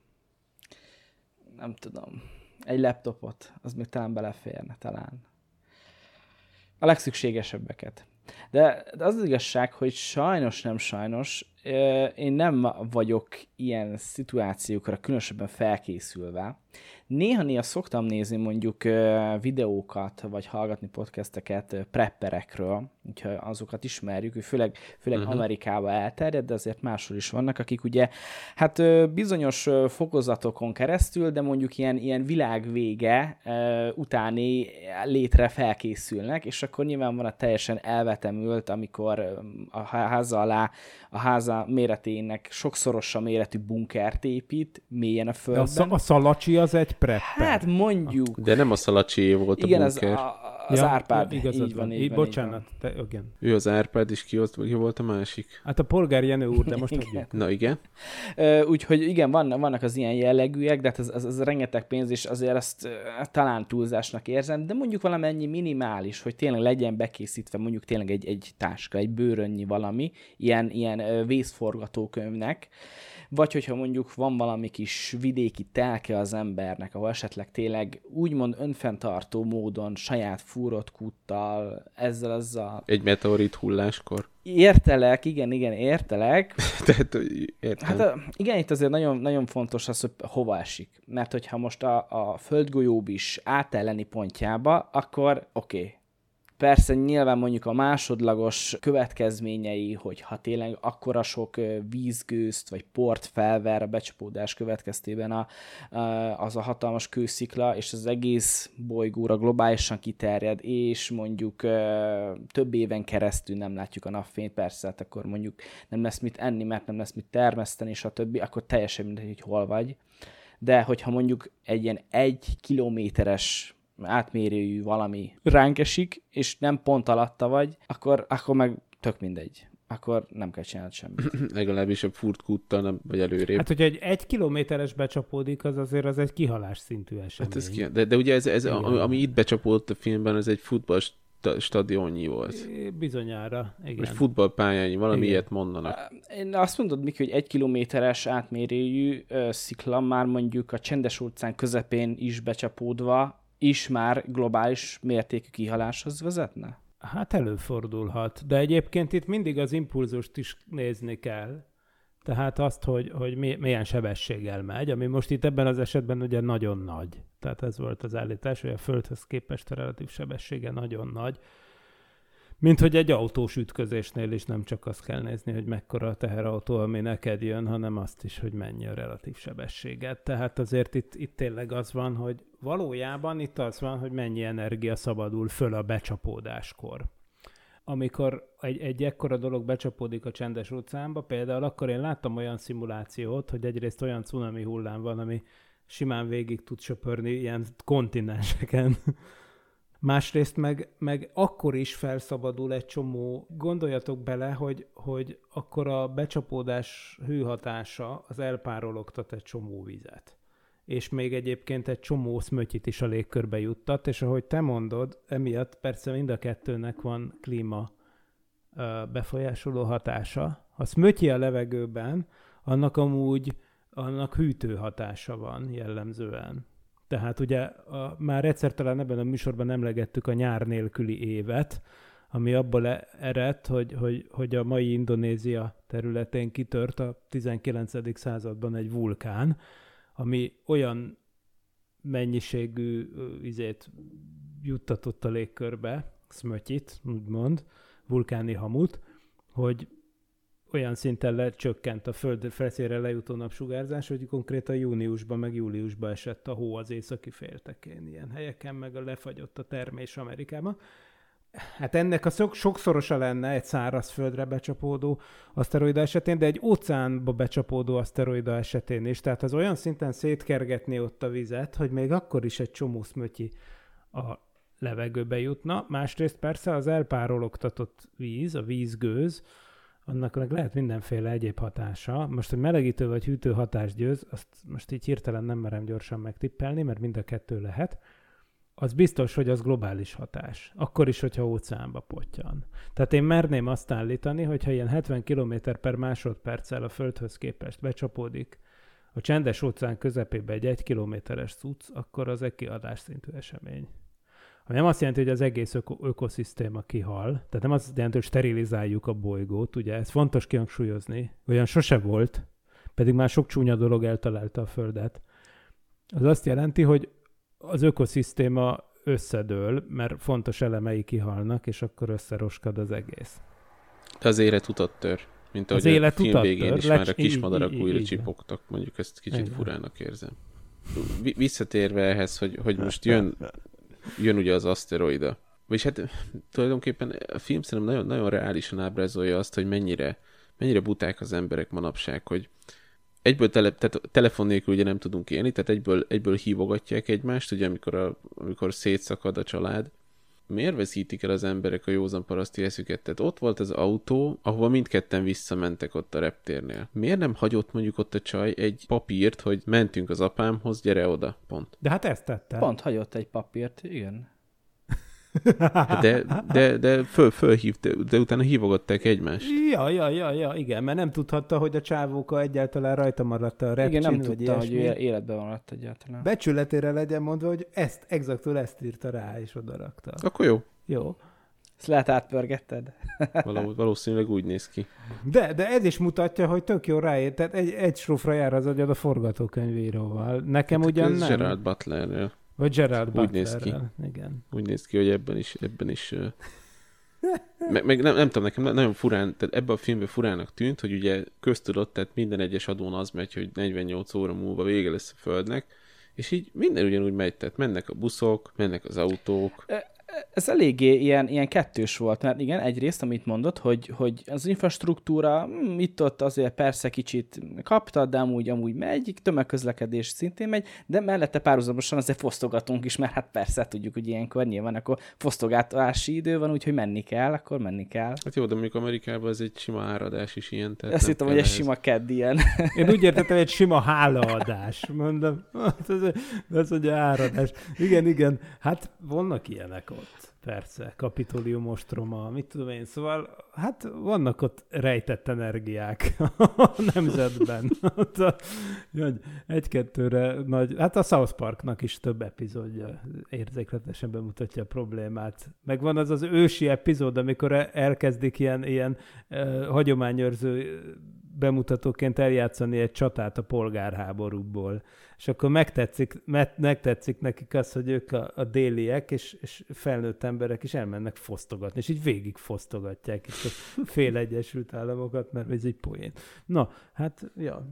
nem tudom, egy laptopot, az még talán beleférne, talán. A legszükségesebbeket. De, de az az igazság, hogy sajnos nem sajnos, én nem vagyok ilyen szituációkra különösebben felkészülve. Néha-néha szoktam nézni mondjuk videókat, vagy hallgatni podcasteket prepperekről, úgyhogy azokat ismerjük, főleg, főleg uh-huh. Amerikába elterjed, de azért máshol is vannak, akik ugye hát bizonyos fokozatokon keresztül, de mondjuk ilyen, ilyen világvége utáni létre felkészülnek, és akkor nyilván van a teljesen elvetemült, amikor a háza alá, a háza méretének sokszorosa méretű bunkert épít, mélyen a De a, földben. a szalacsi az egy prepper. Hát mondjuk. De nem a Szalacsié volt Igen, a az, bunker. a, az ja, Árpád. igazad így van, Így, van, így bocsánat, te, igen. Ő az Árpád, és ki, ott, ki volt a másik? Hát a polgár Jenő úr, de most Igen. adjuk. Na igen. Úgyhogy igen, vannak, vannak az ilyen jellegűek, de hát ez, ez, ez rengeteg pénz, és azért ezt talán túlzásnak érzem, de mondjuk valamennyi minimális, hogy tényleg legyen bekészítve mondjuk tényleg egy, egy táska, egy bőrönnyi valami, ilyen, ilyen vészforgatókönyvnek, vagy hogyha mondjuk van valami kis vidéki telke az embernek, ahol esetleg tényleg úgymond önfenntartó módon, saját fúrott kúttal, ezzel, azzal. Egy meteorit hulláskor. Értelek, igen, igen, értelek, Tehát, értem. Hát igen, itt azért nagyon, nagyon fontos az, hogy hova esik. Mert hogyha most a, a földgolyób is átelleni pontjába, akkor oké. Okay. Persze nyilván mondjuk a másodlagos következményei, hogy ha tényleg akkora sok vízgőzt vagy port felver a becsapódás következtében a, az a hatalmas kőszikla, és az egész bolygóra globálisan kiterjed, és mondjuk több éven keresztül nem látjuk a napfényt, persze, hát akkor mondjuk nem lesz mit enni, mert nem lesz mit termeszteni, és a többi, akkor teljesen mindegy, hogy hol vagy. De hogyha mondjuk egy ilyen egy kilométeres átmérőjű valami ránk esik, és nem pont alatta vagy, akkor, akkor meg tök mindegy. Akkor nem kell csinálni semmit. Legalábbis a furt kúttal nem vagy előrébb. Hát, hogyha egy egy kilométeres becsapódik, az azért az egy kihalás szintű esemény. Hát ez ki, de, de ugye ez, ez Igen. ami, ami itt becsapódott a filmben, az egy futball sta- stadionnyi volt. Bizonyára, igen. Vagy futballpályányi, valami Igen. ilyet mondanak. Én azt mondod, Miki, hogy egy kilométeres átmérőjű szikla már mondjuk a csendes óceán közepén is becsapódva is már globális mértékű kihaláshoz vezetne? Hát előfordulhat, de egyébként itt mindig az impulzust is nézni kell. Tehát azt, hogy, hogy mi- milyen sebességgel megy, ami most itt ebben az esetben ugye nagyon nagy. Tehát ez volt az állítás, hogy a Földhöz képest a relatív sebessége nagyon nagy. Mint hogy egy autós ütközésnél is nem csak azt kell nézni, hogy mekkora a teherautó, ami neked jön, hanem azt is, hogy mennyi a relatív sebességet. Tehát azért itt, itt tényleg az van, hogy valójában itt az van, hogy mennyi energia szabadul föl a becsapódáskor. Amikor egy, egy ekkora dolog becsapódik a csendes óceánba, például akkor én láttam olyan szimulációt, hogy egyrészt olyan cunami hullám van, ami simán végig tud söpörni ilyen kontinenseken. Másrészt meg, meg akkor is felszabadul egy csomó, gondoljatok bele, hogy, hogy akkor a becsapódás hőhatása az elpárologtat egy csomó vizet. És még egyébként egy csomó szmötyit is a légkörbe juttat, és ahogy te mondod, emiatt persze mind a kettőnek van klíma befolyásoló hatása. Ha szmötyi a levegőben, annak amúgy annak hűtő hatása van jellemzően. Tehát ugye a, már egyszer talán ebben a műsorban emlegettük a nyár nélküli évet, ami abból e- ered, hogy, hogy, hogy a mai Indonézia területén kitört a 19. században egy vulkán, ami olyan mennyiségű izét juttatott a légkörbe, szmötyit, úgymond, vulkáni hamut, hogy olyan szinten lecsökkent a föld felszínre lejutó napsugárzás, hogy konkrétan júniusban, meg júliusban esett a hó az északi féltekén ilyen helyeken, meg a lefagyott a termés Amerikában. Hát ennek a sok, sokszorosa lenne egy szárazföldre becsapódó aszteroida esetén, de egy óceánba becsapódó aszteroida esetén is. Tehát az olyan szinten szétkergetni ott a vizet, hogy még akkor is egy csomó szmötyi a levegőbe jutna. Másrészt persze az elpárologtatott víz, a vízgőz, annak meg lehet mindenféle egyéb hatása. Most, hogy melegítő vagy hűtő hatás győz, azt most így hirtelen nem merem gyorsan megtippelni, mert mind a kettő lehet. Az biztos, hogy az globális hatás. Akkor is, hogyha óceánba potyan. Tehát én merném azt állítani, hogyha ilyen 70 km per másodperccel a Földhöz képest becsapódik a csendes óceán közepébe egy egy kilométeres cucc, akkor az egy kiadásszintű esemény. Ami nem azt jelenti, hogy az egész öko- ökoszisztéma kihal, tehát nem azt jelenti, hogy sterilizáljuk a bolygót, ugye ez fontos kihangsúlyozni, olyan sose volt, pedig már sok csúnya dolog eltalálta a Földet. Az azt jelenti, hogy az ökoszisztéma összedől, mert fontos elemei kihalnak, és akkor összeroskad az egész. De az élet utat tör. Mint ahogy Az a élet film utat végén tör, is már a lecs- kismadarak így- így- újra így csipogtak. Mondjuk ezt kicsit Igen. furának érzem. Vi- Visszatérve ehhez, hogy, hogy most jön, jön ugye az aszteroida. Vagyis hát tulajdonképpen a film szerintem nagyon, nagyon reálisan ábrázolja azt, hogy mennyire, mennyire buták az emberek manapság, hogy egyből tele, tehát telefon nélkül ugye nem tudunk élni, tehát egyből, egyből hívogatják egymást, ugye amikor, a, amikor szétszakad a család. Miért veszítik el az emberek a józan paraszti eszüket? Tehát ott volt az autó, ahova mindketten visszamentek ott a reptérnél. Miért nem hagyott mondjuk ott a csaj egy papírt, hogy mentünk az apámhoz, gyere oda, pont. De hát ezt tette. Pont hagyott egy papírt, igen. Hát De, de, de föl, fölhívt, de utána hívogatták egymást. Ja, ja, ja, ja, igen, mert nem tudhatta, hogy a csávóka egyáltalán rajta maradt a repcsin, igen, nem tudta, hogy ilyesmi. ő életben van ott egyáltalán. Becsületére legyen mondva, hogy ezt, exaktul ezt írta rá, és odarakta. Akkor jó. Jó. Ezt lehet átpörgetted? Való, valószínűleg úgy néz ki. De, de ez is mutatja, hogy tök jó ráért. Tehát egy, egy srófra jár az agyad a forgatókönyvíróval. Nekem ugyan nem. Gerard Butler, Vagy Gerard Úgy Butlerrel. néz ki. Igen. úgy néz ki, hogy ebben is, ebben is meg, meg nem, nem tudom, nekem nagyon furán, tehát ebben a filmben furának tűnt, hogy ugye köztudott, tehát minden egyes adón az megy, hogy 48 óra múlva vége lesz a Földnek, és így minden ugyanúgy megy, tehát mennek a buszok, mennek az autók, ez eléggé ilyen, ilyen kettős volt, mert igen, egyrészt, amit mondott, hogy, hogy az infrastruktúra hm, itt-ott azért persze kicsit kapta, de amúgy, amúgy megy, tömegközlekedés szintén megy, de mellette párhuzamosan azért fosztogatunk is, mert hát persze tudjuk, hogy ilyenkor nyilván akkor fosztogatási idő van, úgyhogy menni kell, akkor menni kell. Hát jó, de mondjuk Amerikában ez egy sima áradás is ilyen. Tehát Azt nem hittem, hogy egy sima kedd ilyen. Én úgy értettem, hogy egy sima hálaadás. Mondom, hát ez, ez egy áradás. Igen, igen. Hát vannak ilyenek ott. Persze, kapitólium ostroma, mit tudom én, szóval hát vannak ott rejtett energiák a nemzetben. Ott a, egy-kettőre nagy, hát a South Parknak is több epizódja érzékletesen bemutatja a problémát. Meg van az az ősi epizód, amikor e- elkezdik ilyen, ilyen uh, hagyományőrző bemutatóként eljátszani egy csatát a polgárháborúból. És akkor megtetszik, megtetszik nekik az, hogy ők a, a déliek és, és felnőtt emberek is elmennek fosztogatni, és így végig fosztogatják itt a fél Egyesült Államokat, mert ez egy poén. Na, hát, ja,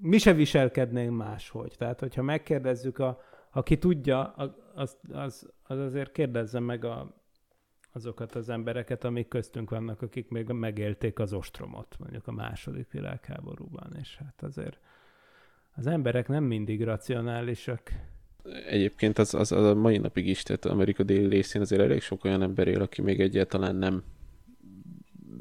mi se viselkednénk máshogy. Tehát, hogyha megkérdezzük, a, aki tudja, az, az, az azért kérdezze meg a, azokat az embereket, amik köztünk vannak, akik még megélték az ostromot, mondjuk a második világháborúban, és hát azért az emberek nem mindig racionálisak. Egyébként az, az, az a mai napig is, tehát Amerika déli részén azért elég sok olyan ember él, aki még egyáltalán nem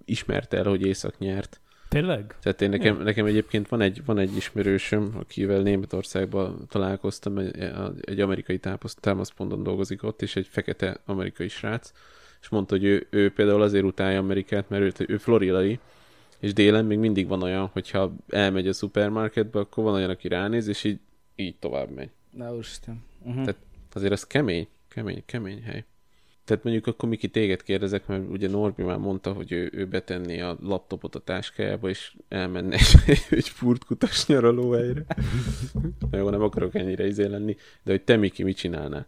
ismerte el, hogy Észak nyert. Tényleg? Tehát én nekem, nekem egyébként van egy, van egy ismerősöm, akivel Németországban találkoztam, egy, egy amerikai támaszponton dolgozik ott, és egy fekete amerikai srác, és mondta, hogy ő, ő például azért utálja Amerikát, mert ő, ő floridai, és délen még mindig van olyan, hogyha elmegy a szupermarketbe, akkor van olyan, aki ránéz, és így, így tovább megy. Na, úristen. Uh-huh. Tehát azért az kemény, kemény, kemény hely. Tehát mondjuk akkor Miki téged kérdezek, mert ugye Norbi már mondta, hogy ő, ő betenné a laptopot a táskájába, és elmenne egy, egy furtkutas nyaralóhelyre. Na jó, nem akarok ennyire izé lenni, de hogy te Miki mit csinálnál?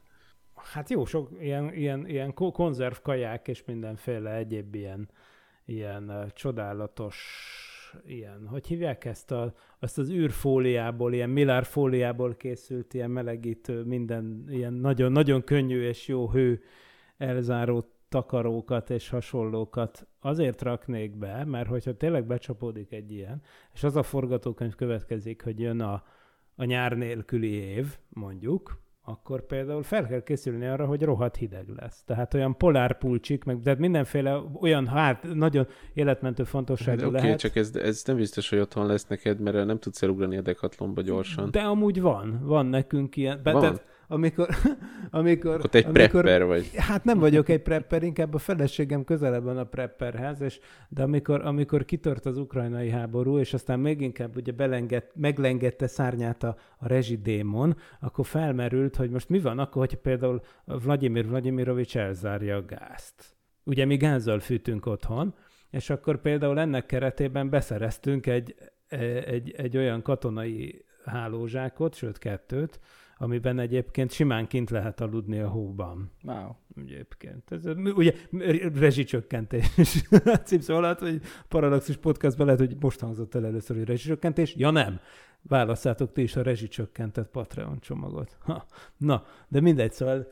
Hát jó, sok ilyen, ilyen, ilyen ko- konzervkaják és mindenféle egyéb ilyen, ilyen csodálatos ilyen, hogy hívják ezt a, azt az űrfóliából, ilyen Miller fóliából készült ilyen melegítő, minden ilyen nagyon, nagyon könnyű és jó hő elzáró takarókat és hasonlókat azért raknék be, mert hogyha tényleg becsapódik egy ilyen, és az a forgatókönyv következik, hogy jön a, a nyár nélküli év, mondjuk, akkor például fel kell készülni arra, hogy rohadt hideg lesz. Tehát olyan polárpulcsik, meg tehát mindenféle olyan hát nagyon életmentő fontosságú Hát, Oké, lehet. csak ez, ez nem biztos, hogy otthon lesz neked, mert nem tudsz elugrani a dekatlomba gyorsan. De amúgy van, van nekünk ilyen. Be, Van? Tehát, amikor, amikor, te egy amikor, prepper vagy. Hát nem vagyok egy prepper, inkább a feleségem közelebb van a prepperhez, és, de amikor, amikor kitört az ukrajnai háború, és aztán még inkább ugye belenged, meglengette szárnyát a, a rezsidémon, akkor felmerült, hogy most mi van akkor, hogyha például Vladimir Vladimirovics elzárja a gázt. Ugye mi gázzal fűtünk otthon, és akkor például ennek keretében beszereztünk egy, egy, egy olyan katonai hálózsákot, sőt kettőt, amiben egyébként simán kint lehet aludni a hóban. Wow. Egyébként. Ez, ugye rezsicsökkentés. Címszó alatt, hogy Parallaxis podcastban lehet, hogy most hangzott el először, hogy rezsicsökkentés. Ja nem. Válasszátok ti is a rezsicsökkentett Patreon csomagot. Ha. Na, de mindegy, szóval...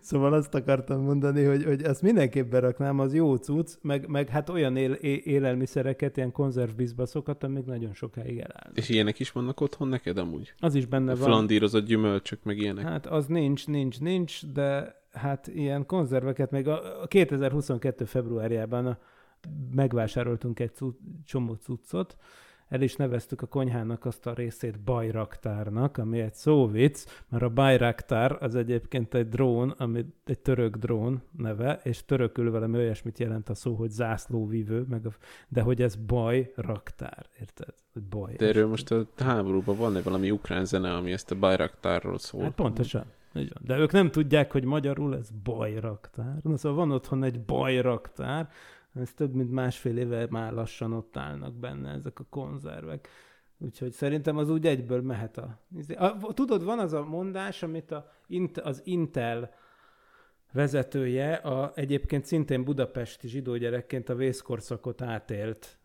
Szóval azt akartam mondani, hogy, hogy ezt mindenképp beraknám, az jó cucc, meg, meg hát olyan él, é- élelmiszereket, ilyen konzervbizbaszokat, amik nagyon sokáig elállnak. És ilyenek is vannak otthon neked amúgy? Az is benne A van. flandírozott gyümölcsök, meg ilyenek. Hát az nincs, nincs, nincs, de hát ilyen konzerveket még a a 2022. februárjában a, megvásároltunk egy cu- csomó cuccot, el is neveztük a konyhának azt a részét bajraktárnak, ami egy szóvic, mert a bajraktár az egyébként egy drón, ami egy török drón neve, és törökül valami olyasmit jelent a szó, hogy zászlóvívő, meg a, de hogy ez bajraktár, érted? Baj. De erről most a háborúban van-e valami ukrán zene, ami ezt a Bayraktárról szól? Hát pontosan. Így van. De ők nem tudják, hogy magyarul ez bajraktár. Na, szóval van otthon egy bajraktár, ez több mint másfél éve már lassan ott állnak benne ezek a konzervek. Úgyhogy szerintem az úgy egyből mehet a... a tudod, van az a mondás, amit a, az Intel vezetője, a, egyébként szintén budapesti zsidó gyerekként a vészkorszakot átélt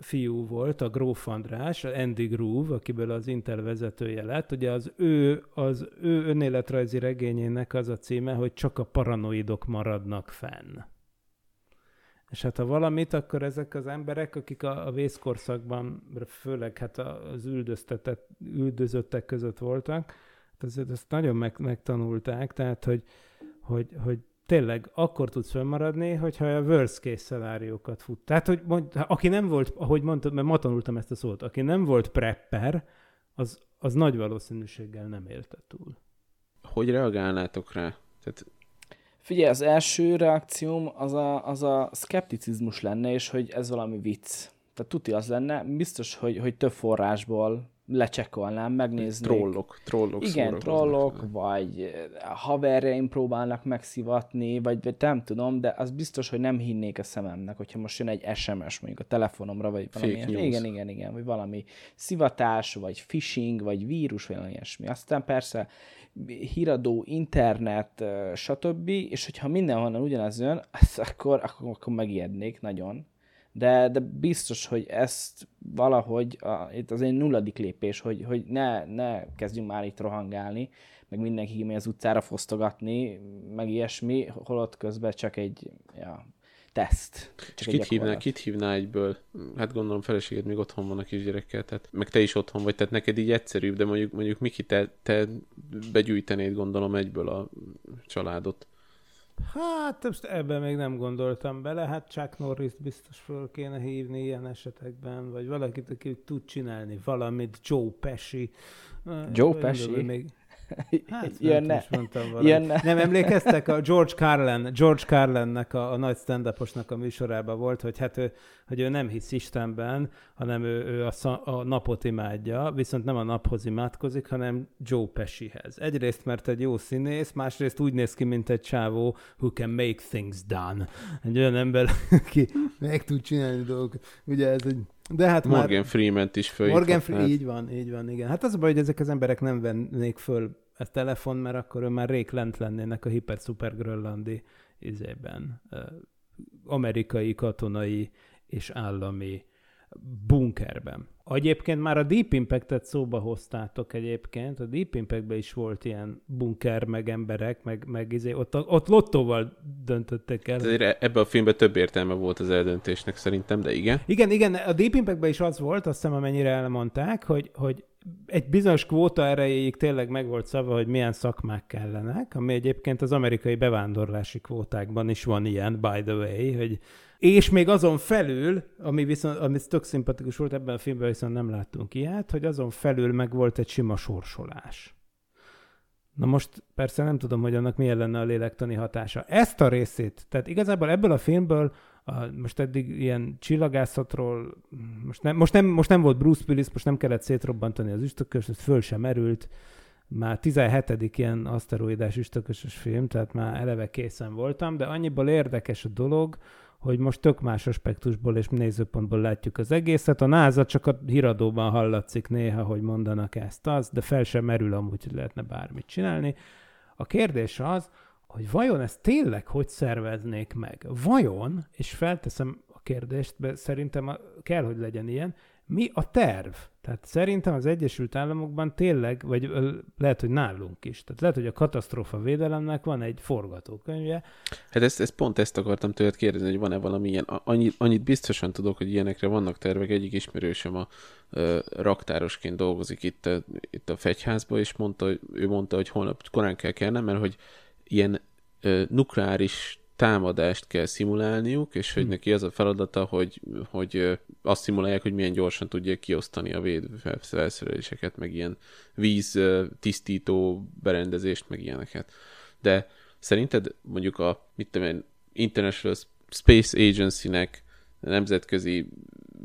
fiú volt, a Gróf András, Andy Groove, akiből az Intel vezetője lett. Ugye az ő, az ő önéletrajzi regényének az a címe, hogy csak a paranoidok maradnak fenn. És hát ha valamit, akkor ezek az emberek, akik a, a vészkorszakban, főleg hát az üldöztetett, üldözöttek között voltak, hát azért ezt nagyon meg, megtanulták, tehát hogy, hogy, hogy tényleg akkor tudsz fönnmaradni, hogyha a worst case szenáriókat fut. Tehát, hogy mond, aki nem volt, ahogy mondtad, mert ma tanultam ezt a szót, aki nem volt prepper, az, az nagy valószínűséggel nem élte túl. Hogy reagálnátok rá? Tehát Figyelj, az első reakcióm az a, az a szkepticizmus lenne, és hogy ez valami vicc. Tehát tuti az lenne, biztos, hogy, hogy több forrásból lecsekkolnám, megnéznék. trollok, trollok Igen, trollok, vagy haverjaim próbálnak megszivatni, vagy, vagy nem tudom, de az biztos, hogy nem hinnék a szememnek, hogyha most jön egy SMS mondjuk a telefonomra, vagy valami Fake ilyesmi. Igen, igen, igen, vagy valami szivatás, vagy phishing, vagy vírus, vagy valami ilyesmi. Aztán persze híradó, internet, ö, stb. És hogyha mindenhonnan ugyanaz jön, az akkor, akkor, akkor megijednék nagyon. De, de biztos, hogy ezt valahogy, a, itt az egy nulladik lépés, hogy, hogy ne, ne kezdjünk már itt rohangálni, meg mindenki kimegy az utcára fosztogatni, meg ilyesmi, holott közben csak egy ja, teszt. Csak És egy kit hívná, gyakorlat. kit hívná egyből? Hát gondolom feleséged még otthon van a kisgyerekkel, tehát meg te is otthon vagy, tehát neked így egyszerűbb, de mondjuk, mondjuk Miki, te, te begyűjtenéd gondolom egyből a családot. Hát ebben még nem gondoltam bele, hát Chuck norris biztos föl kéne hívni ilyen esetekben, vagy valakit, aki tud csinálni valamit, Joe Pesci. Joe Pesci? Még... Hát, jönne. nem is mondtam valamit. Jönne. Nem emlékeztek, a George Carlin, George Carlinnek a, a nagy stand a műsorában volt, hogy hát ő, hogy ő nem hisz Istenben, hanem ő, ő a, sza, a napot imádja, viszont nem a naphoz imádkozik, hanem Joe Pescihez. Egyrészt, mert egy jó színész, másrészt úgy néz ki, mint egy csávó, who can make things done. Egy olyan ember, aki meg tud csinálni dolgokat. Ugye ez egy de hát Morgan már... Freeman-t is föl. Morgan Freeman, így van, így van, igen. Hát az a baj, hogy ezek az emberek nem vennék föl ezt telefon, mert akkor ő már rég lent lennének a hiper-szuper grönlandi izében. Amerikai, katonai és állami bunkerben. Egyébként már a Deep Impact-et szóba hoztátok egyébként, a Deep Impact-ben is volt ilyen bunker, meg emberek, meg, meg izé, ott, ott lottóval döntöttek el. Ezért ebben a filmben több értelme volt az eldöntésnek szerintem, de igen. Igen, igen, a Deep Impact-ben is az volt, azt hiszem, amennyire elmondták, hogy, hogy egy bizonyos kvóta erejéig tényleg meg volt szava, hogy milyen szakmák kellenek, ami egyébként az amerikai bevándorlási kvótákban is van ilyen, by the way, hogy és még azon felül, ami viszont ami tök szimpatikus volt ebben a filmben, viszont nem láttunk ilyet, hogy azon felül meg volt egy sima sorsolás. Na most persze nem tudom, hogy annak milyen lenne a lélektani hatása. Ezt a részét, tehát igazából ebből a filmből a, most eddig ilyen csillagászatról, most nem, most, nem, most nem volt Bruce Willis, most nem kellett szétrobbantani az üstökös, föl sem merült, már 17. ilyen aszteroidás üstökösös film, tehát már eleve készen voltam, de annyiból érdekes a dolog, hogy most tök más aspektusból és nézőpontból látjuk az egészet. A NASA csak a híradóban hallatszik néha, hogy mondanak ezt az, de fel sem merül amúgy, hogy lehetne bármit csinálni. A kérdés az, hogy vajon ezt tényleg hogy szerveznék meg? Vajon, és felteszem a kérdést, de szerintem kell, hogy legyen ilyen, mi a terv? Tehát szerintem az Egyesült Államokban tényleg, vagy lehet, hogy nálunk is, tehát lehet, hogy a katasztrófa védelemnek van egy forgatókönyve. Hát ezt, ezt pont ezt akartam tőled kérdezni, hogy van-e valamilyen, annyit, annyit biztosan tudok, hogy ilyenekre vannak tervek, egyik ismerősöm a ö, raktárosként dolgozik itt a, itt a fegyházban, és mondta, ő mondta, hogy holnap korán kell kellene, mert hogy ilyen ö, nukleáris támadást kell szimulálniuk, és hogy hm. neki az a feladata, hogy, hogy azt szimulálják, hogy milyen gyorsan tudják kiosztani a védfelszereléseket, meg ilyen víz tisztító berendezést, meg ilyeneket. De szerinted mondjuk a, mit tudom én, International Space Agency-nek, nemzetközi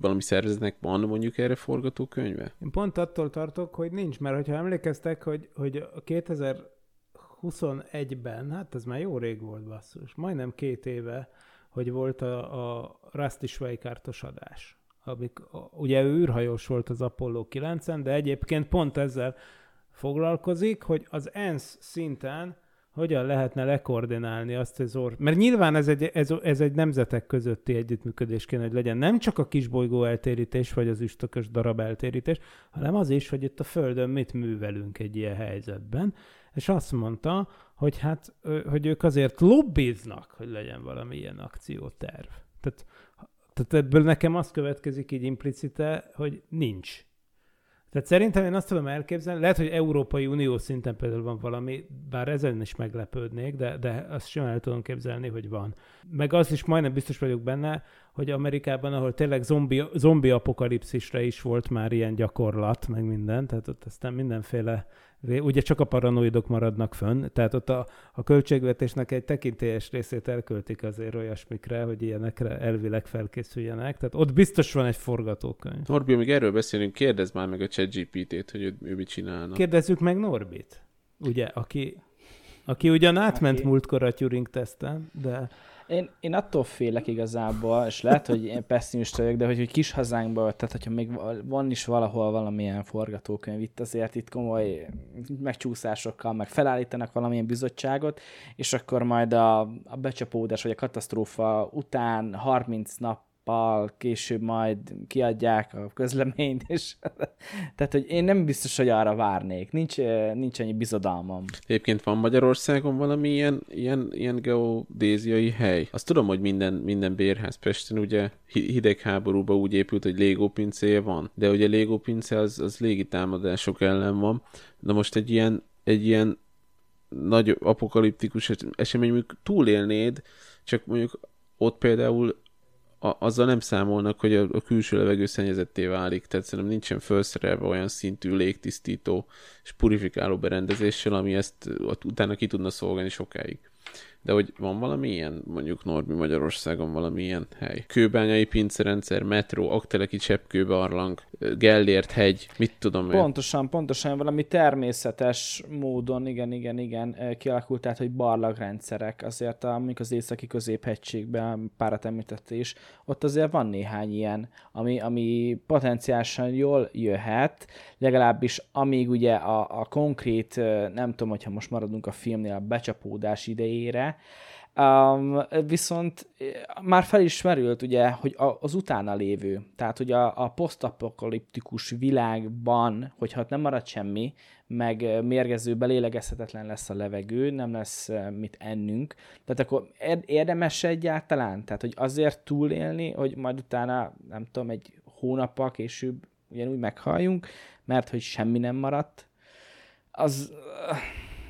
valami szervezetnek van mondjuk erre forgatókönyve? Én pont attól tartok, hogy nincs, mert hogyha emlékeztek, hogy, hogy a 2000 21-ben, hát ez már jó rég volt basszus, majdnem két éve, hogy volt a, a Rusty Schweikártos adás. Amik, ugye ő űrhajós volt az Apollo 9-en, de egyébként pont ezzel foglalkozik, hogy az ENSZ szinten hogyan lehetne lekoordinálni azt az or... Mert nyilván ez egy, ez, ez egy nemzetek közötti együttműködés kéne, hogy legyen. Nem csak a kisbolygó eltérítés, vagy az üstökös darab eltérítés, hanem az is, hogy itt a Földön mit művelünk egy ilyen helyzetben és azt mondta, hogy hát, hogy ők azért lobbiznak, hogy legyen valami ilyen akcióterv. Tehát, tehát ebből nekem az következik így implicite, hogy nincs. Tehát szerintem én azt tudom elképzelni, lehet, hogy Európai Unió szinten például van valami, bár ezen is meglepődnék, de, de azt sem el tudom képzelni, hogy van. Meg az is majdnem biztos vagyok benne, hogy Amerikában, ahol tényleg zombi, zombi apokalipszisre is volt már ilyen gyakorlat, meg minden, tehát ott aztán mindenféle ugye csak a paranoidok maradnak fönn, tehát ott a, a költségvetésnek egy tekintélyes részét elköltik azért olyasmikre, hogy ilyenekre elvileg felkészüljenek, tehát ott biztos van egy forgatókönyv. Norbi, amíg erről beszélünk, kérdezd már meg a ChatGPT-t, hogy ő, ő mit csinálna. Kérdezzük meg Norbit, ugye, aki, aki ugyan átment aki... múltkor a Turing teszten, de... Én, én attól félek igazából, és lehet, hogy én pessimista vagyok, de hogy, hogy kis hazánkban, tehát hogyha még van is valahol valamilyen forgatókönyv, itt azért itt komoly megcsúszásokkal, meg felállítanak valamilyen bizottságot, és akkor majd a, a becsapódás vagy a katasztrófa után 30 nap nappal később majd kiadják a közleményt, és tehát, hogy én nem biztos, hogy arra várnék. Nincs, nincs annyi bizodalmam. Egyébként van Magyarországon valami ilyen, ilyen, ilyen geodéziai hely? Azt tudom, hogy minden, minden bérház Pesten ugye hidegháborúban úgy épült, hogy légópincéje van, de ugye légópince az, az légitámadások ellen van. Na most egy ilyen, egy ilyen nagy apokaliptikus esemény, mondjuk túlélnéd, csak mondjuk ott például a, azzal nem számolnak, hogy a, a külső levegő szennyezetté válik, tehát szerintem nincsen felszerelve olyan szintű légtisztító és purifikáló berendezéssel, ami ezt utána ki tudna szolgálni sokáig. De hogy van valami ilyen, mondjuk Norbi Magyarországon valami ilyen hely? Kőbányai pincerendszer, metró, Akteleki cseppkőbarlang, Gellért hegy, mit tudom én. Pontosan, pontosan valami természetes módon, igen, igen, igen, eh, kialakult, tehát, hogy barlangrendszerek, azért amik az északi középhegységben párat említett is, ott azért van néhány ilyen, ami, ami potenciálisan jól jöhet, legalábbis amíg ugye a, a konkrét, eh, nem tudom, hogyha most maradunk a filmnél a becsapódás idejére, Um, viszont eh, már felismerült ugye, hogy a, az utána lévő, tehát hogy a, a posztapokaliptikus világban, hogyha nem marad semmi, meg eh, mérgező, belélegezhetetlen lesz a levegő, nem lesz eh, mit ennünk, tehát akkor érdemes egyáltalán? Tehát, hogy azért túlélni, hogy majd utána, nem tudom, egy hónappal később ugyanúgy meghalljunk, mert hogy semmi nem maradt, az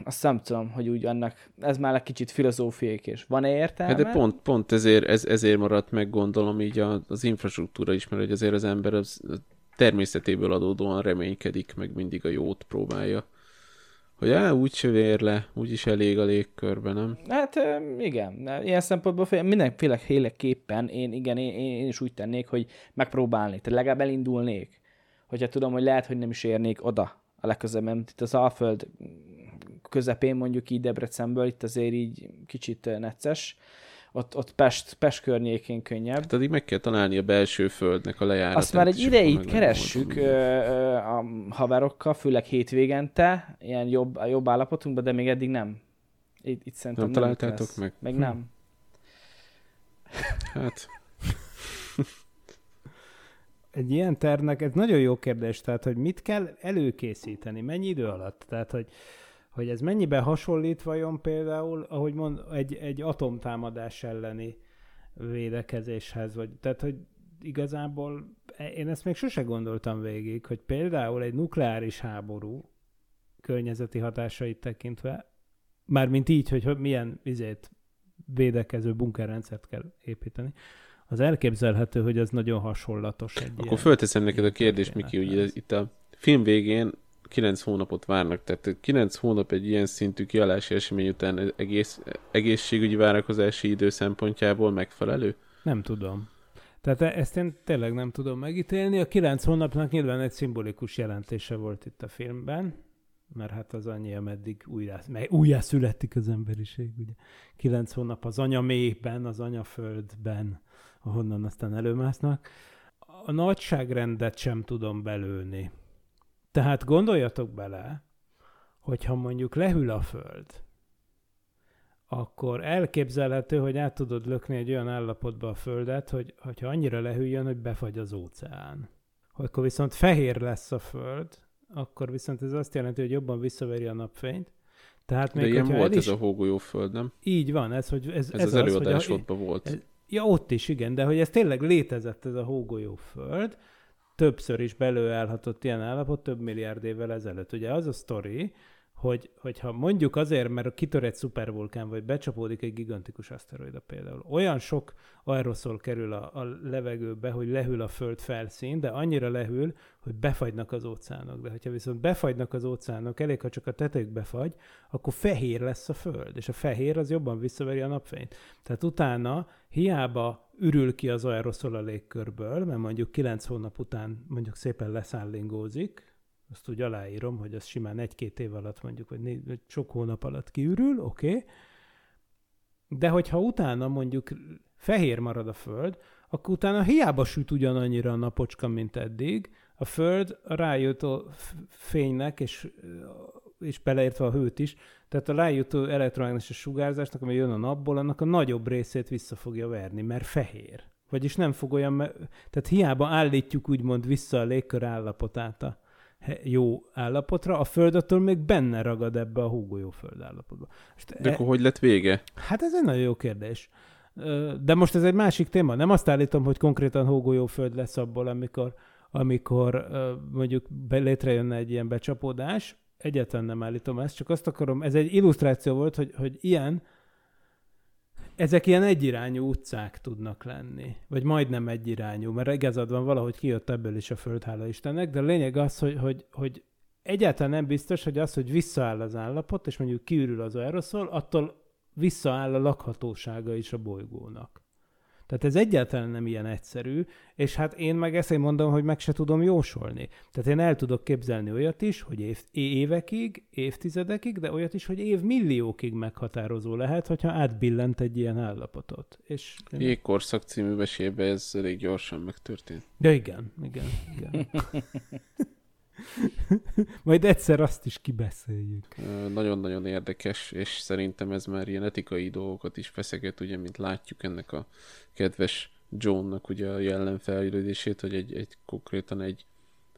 azt nem tudom, hogy úgy annak, ez már egy kicsit filozófiai és van-e értelme? Hát de pont, pont ezért, ez, ezért maradt meg gondolom így az infrastruktúra is, mert hogy azért az ember az természetéből adódóan reménykedik, meg mindig a jót próbálja. Hogy á, úgy se vér le, úgyis elég a légkörben, nem? Hát igen, ilyen szempontból mindenféleképpen én, igen, én, én is úgy tennék, hogy megpróbálnék, tehát legalább elindulnék. Hogyha tudom, hogy lehet, hogy nem is érnék oda a legközelebb, mert itt az Alföld közepén mondjuk így Debrecenből, itt azért így kicsit necces, ott, ott Pest, Pest környékén könnyebb. Hát addig meg kell találni a belső földnek a lejáratát. Azt már egy ideig keressük a haverokkal, főleg hétvégente, ilyen jobb, jobb állapotunkban, de még eddig nem. Itt, itt szerintem nem, nem találtátok lesz. meg? Meg hm. nem. Hát... egy ilyen tervnek, ez nagyon jó kérdés, tehát, hogy mit kell előkészíteni, mennyi idő alatt? Tehát, hogy hogy ez mennyiben hasonlít vajon például, ahogy mond, egy, egy atomtámadás elleni védekezéshez, vagy tehát, hogy igazából én ezt még sose gondoltam végig, hogy például egy nukleáris háború környezeti hatásait tekintve, mármint így, hogy milyen izét védekező bunkerrendszert kell építeni, az elképzelhető, hogy az nagyon hasonlatos egy Akkor fölteszem neked a kérdést, Miki, hogy itt a film végén 9 hónapot várnak, tehát 9 hónap egy ilyen szintű kialási esemény után egész, egészségügyi várakozási idő szempontjából megfelelő? Nem tudom. Tehát e- ezt én tényleg nem tudom megítélni. A 9 hónapnak nyilván egy szimbolikus jelentése volt itt a filmben, mert hát az annyi, ameddig újjá, újjá születik az emberiség, ugye. 9 hónap az anya mélyben, az anyaföldben, ahonnan aztán előmásznak. A nagyságrendet sem tudom belőni. Tehát gondoljatok bele, hogyha mondjuk lehűl a föld, akkor elképzelhető, hogy át tudod lökni egy olyan állapotba a földet, hogy hogyha annyira lehűljön, hogy befagy az óceán. Akkor viszont fehér lesz a föld, akkor viszont ez azt jelenti, hogy jobban visszaveri a napfényt. Tehát még, De ilyen volt is... ez a hógolyó föld, nem? Így van, ez, hogy ez, ez, ez az, az előadásodban volt. Ez, ja, ott is, igen, de hogy ez tényleg létezett ez a hógolyó föld, többször is belőállhatott ilyen állapot több milliárd évvel ezelőtt. Ugye az a sztori, hogy, hogyha mondjuk azért, mert kitör egy szupervulkán, vagy becsapódik egy gigantikus aszteroida például, olyan sok aeroszol kerül a, a levegőbe, hogy lehűl a föld felszín, de annyira lehűl, hogy befagynak az óceánok. De hogyha viszont befagynak az óceánok, elég, ha csak a tetejük befagy, akkor fehér lesz a föld, és a fehér az jobban visszaveri a napfényt. Tehát utána hiába ürül ki az aeroszol a légkörből, mert mondjuk 9 hónap után mondjuk szépen leszállingózik, azt úgy aláírom, hogy az simán egy-két év alatt mondjuk, vagy, négy, sok hónap alatt kiürül, oké. De hogyha utána mondjuk fehér marad a Föld, akkor utána hiába süt ugyanannyira a napocska, mint eddig, a Föld a rájutó fénynek, és, és beleértve a hőt is, tehát a rájutó elektromágneses sugárzásnak, ami jön a napból, annak a nagyobb részét vissza fogja verni, mert fehér. Vagyis nem fog olyan, tehát hiába állítjuk úgymond vissza a légkör állapotát a, jó állapotra, a Föld attól még benne ragad ebbe a húgolyó Föld állapotba. Most De e... akkor hogy lett vége? Hát ez egy nagyon jó kérdés. De most ez egy másik téma. Nem azt állítom, hogy konkrétan hógolyó Föld lesz abból, amikor, amikor mondjuk létrejönne egy ilyen becsapódás. Egyetlen nem állítom ezt, csak azt akarom, ez egy illusztráció volt, hogy, hogy ilyen ezek ilyen egyirányú utcák tudnak lenni, vagy majdnem egyirányú, mert igazad van, valahogy kijött ebből is a föld, hála Istennek, de a lényeg az, hogy, hogy, hogy egyáltalán nem biztos, hogy az, hogy visszaáll az állapot, és mondjuk kiürül az aeroszol, attól visszaáll a lakhatósága is a bolygónak. Tehát ez egyáltalán nem ilyen egyszerű, és hát én meg ezt én mondom, hogy meg se tudom jósolni. Tehát én el tudok képzelni olyat is, hogy év, évekig, évtizedekig, de olyat is, hogy évmilliókig meghatározó lehet, hogyha átbillent egy ilyen állapotot. És én... Jégkorszak című mesében ez elég gyorsan megtörtént. Ja, igen, igen, igen. Majd egyszer azt is kibeszéljük. Nagyon-nagyon érdekes, és szerintem ez már ilyen etikai dolgokat is feszeget, ugye, mint látjuk ennek a kedves Johnnak ugye a jellemfejlődését, hogy egy, egy konkrétan egy,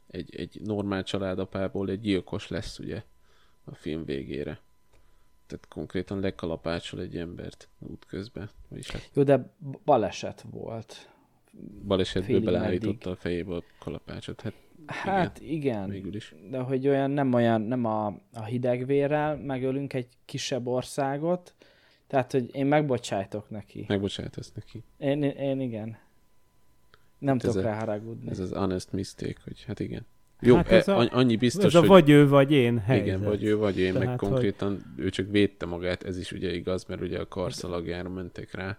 egy, egy normál családapából egy gyilkos lesz ugye a film végére. Tehát konkrétan lekalapácsol egy embert útközben. Vagyis hát Jó, de baleset volt. balesetből beleállította meddig. a fejébe a kalapácsot. Hát Hát igen, igen végül is. de hogy olyan nem olyan, nem a, a hidegvérrel megölünk egy kisebb országot, tehát, hogy én megbocsájtok neki. Megbocsátasz neki. Én, én, én igen. Nem Hát ez tudok a- rá haragudni. Ez az honest mistake, hogy hát igen. Jó, Hát hát ez a- annyi biztos, Ez a hogy... vagy ő, vagy én helyzet. Igen, vagy ő, vagy én, meg Tehát, hogy- konkrétan ő csak védte magát, ez is ugye igaz, mert ugye a karszalagjára mentek rá.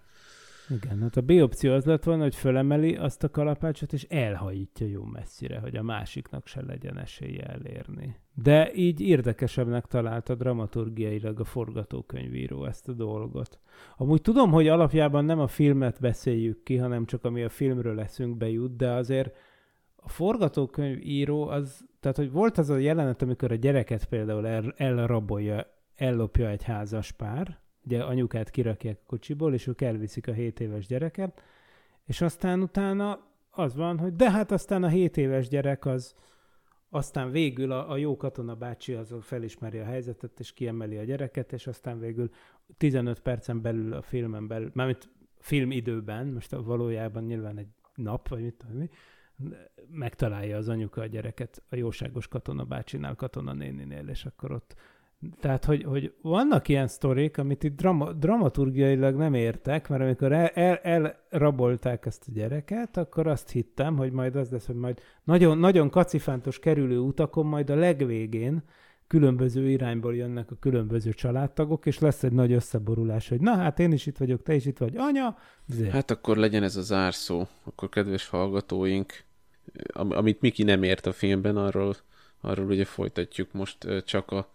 Igen, hát a B opció az lett volna, hogy fölemeli azt a kalapácsot, és elhajítja jó messzire, hogy a másiknak se legyen esélye elérni. De így érdekesebbnek találta dramaturgiailag a forgatókönyvíró ezt a dolgot. Amúgy tudom, hogy alapjában nem a filmet beszéljük ki, hanem csak ami a filmről eszünkbe jut, de azért a forgatókönyvíró az, tehát hogy volt az a jelenet, amikor a gyereket például el, elrabolja, ellopja egy házas pár, ugye anyukát kirakják a kocsiból, és ők elviszik a 7 éves gyereket, és aztán utána az van, hogy de hát aztán a 7 éves gyerek az aztán végül a, a jó katona bácsi az felismeri a helyzetet, és kiemeli a gyereket, és aztán végül 15 percen belül a filmen belül, mármint filmidőben, most valójában nyilván egy nap, vagy mit tudom megtalálja az anyuka a gyereket a jóságos katona bácsinál, katona néninél, és akkor ott tehát, hogy, hogy vannak ilyen sztorik, amit itt drama, dramaturgiailag nem értek, mert amikor el, el, elrabolták ezt a gyereket, akkor azt hittem, hogy majd az lesz, hogy majd nagyon, nagyon kacifántos kerülő utakon majd a legvégén különböző irányból jönnek a különböző családtagok, és lesz egy nagy összeborulás, hogy na hát én is itt vagyok, te is itt vagy, anya. Zé. Hát akkor legyen ez a zárszó. Akkor kedves hallgatóink, am- amit Miki nem ért a filmben, arról, arról ugye folytatjuk most csak a,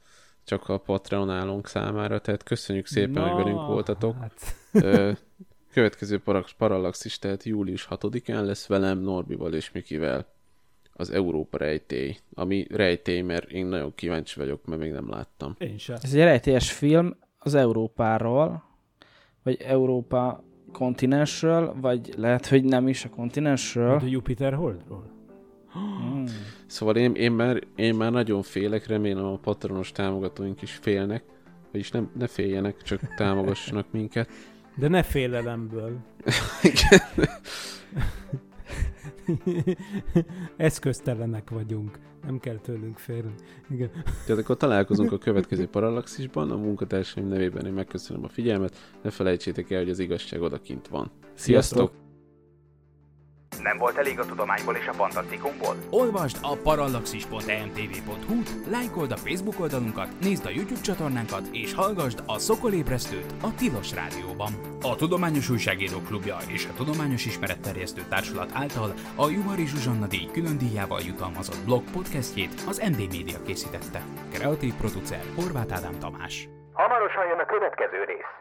csak a Patreonálónk számára, tehát köszönjük szépen, Na, hogy velünk voltatok. Hát, Következő Parallaxis, tehát július 6-án lesz velem, Norbival és Mikivel az Európa rejtély, ami rejtély, mert én nagyon kíváncsi vagyok, mert még nem láttam. én sem. Ez egy rejtélyes film az Európáról, vagy Európa kontinensről, vagy lehet, hogy nem is a kontinensről. Mint a Jupiter Holdról. Szóval én, én, már, én már nagyon félek, remélem a patronos támogatóink is félnek, vagyis nem, ne féljenek, csak támogassanak minket. De ne félelemből. Eszköztelenek vagyunk. Nem kell tőlünk félni. Igen. Tehát akkor találkozunk a következő Parallaxisban, a munkatársaim nevében én megköszönöm a figyelmet, ne felejtsétek el, hogy az igazság odakint van. Sziasztok! Nem volt elég a tudományból és a fantasztikumból? Olvasd a parallaxis.emtv.hu, lájkold a Facebook oldalunkat, nézd a YouTube csatornánkat, és hallgassd a Szokolébresztőt a Tilos Rádióban. A Tudományos Újságírók Klubja és a Tudományos Ismeretterjesztő Társulat által a Juhari Zsuzsanna díj külön díjával jutalmazott blog podcastjét az MD Media készítette. Kreatív producer Horváth Ádám Tamás. Hamarosan jön a következő rész.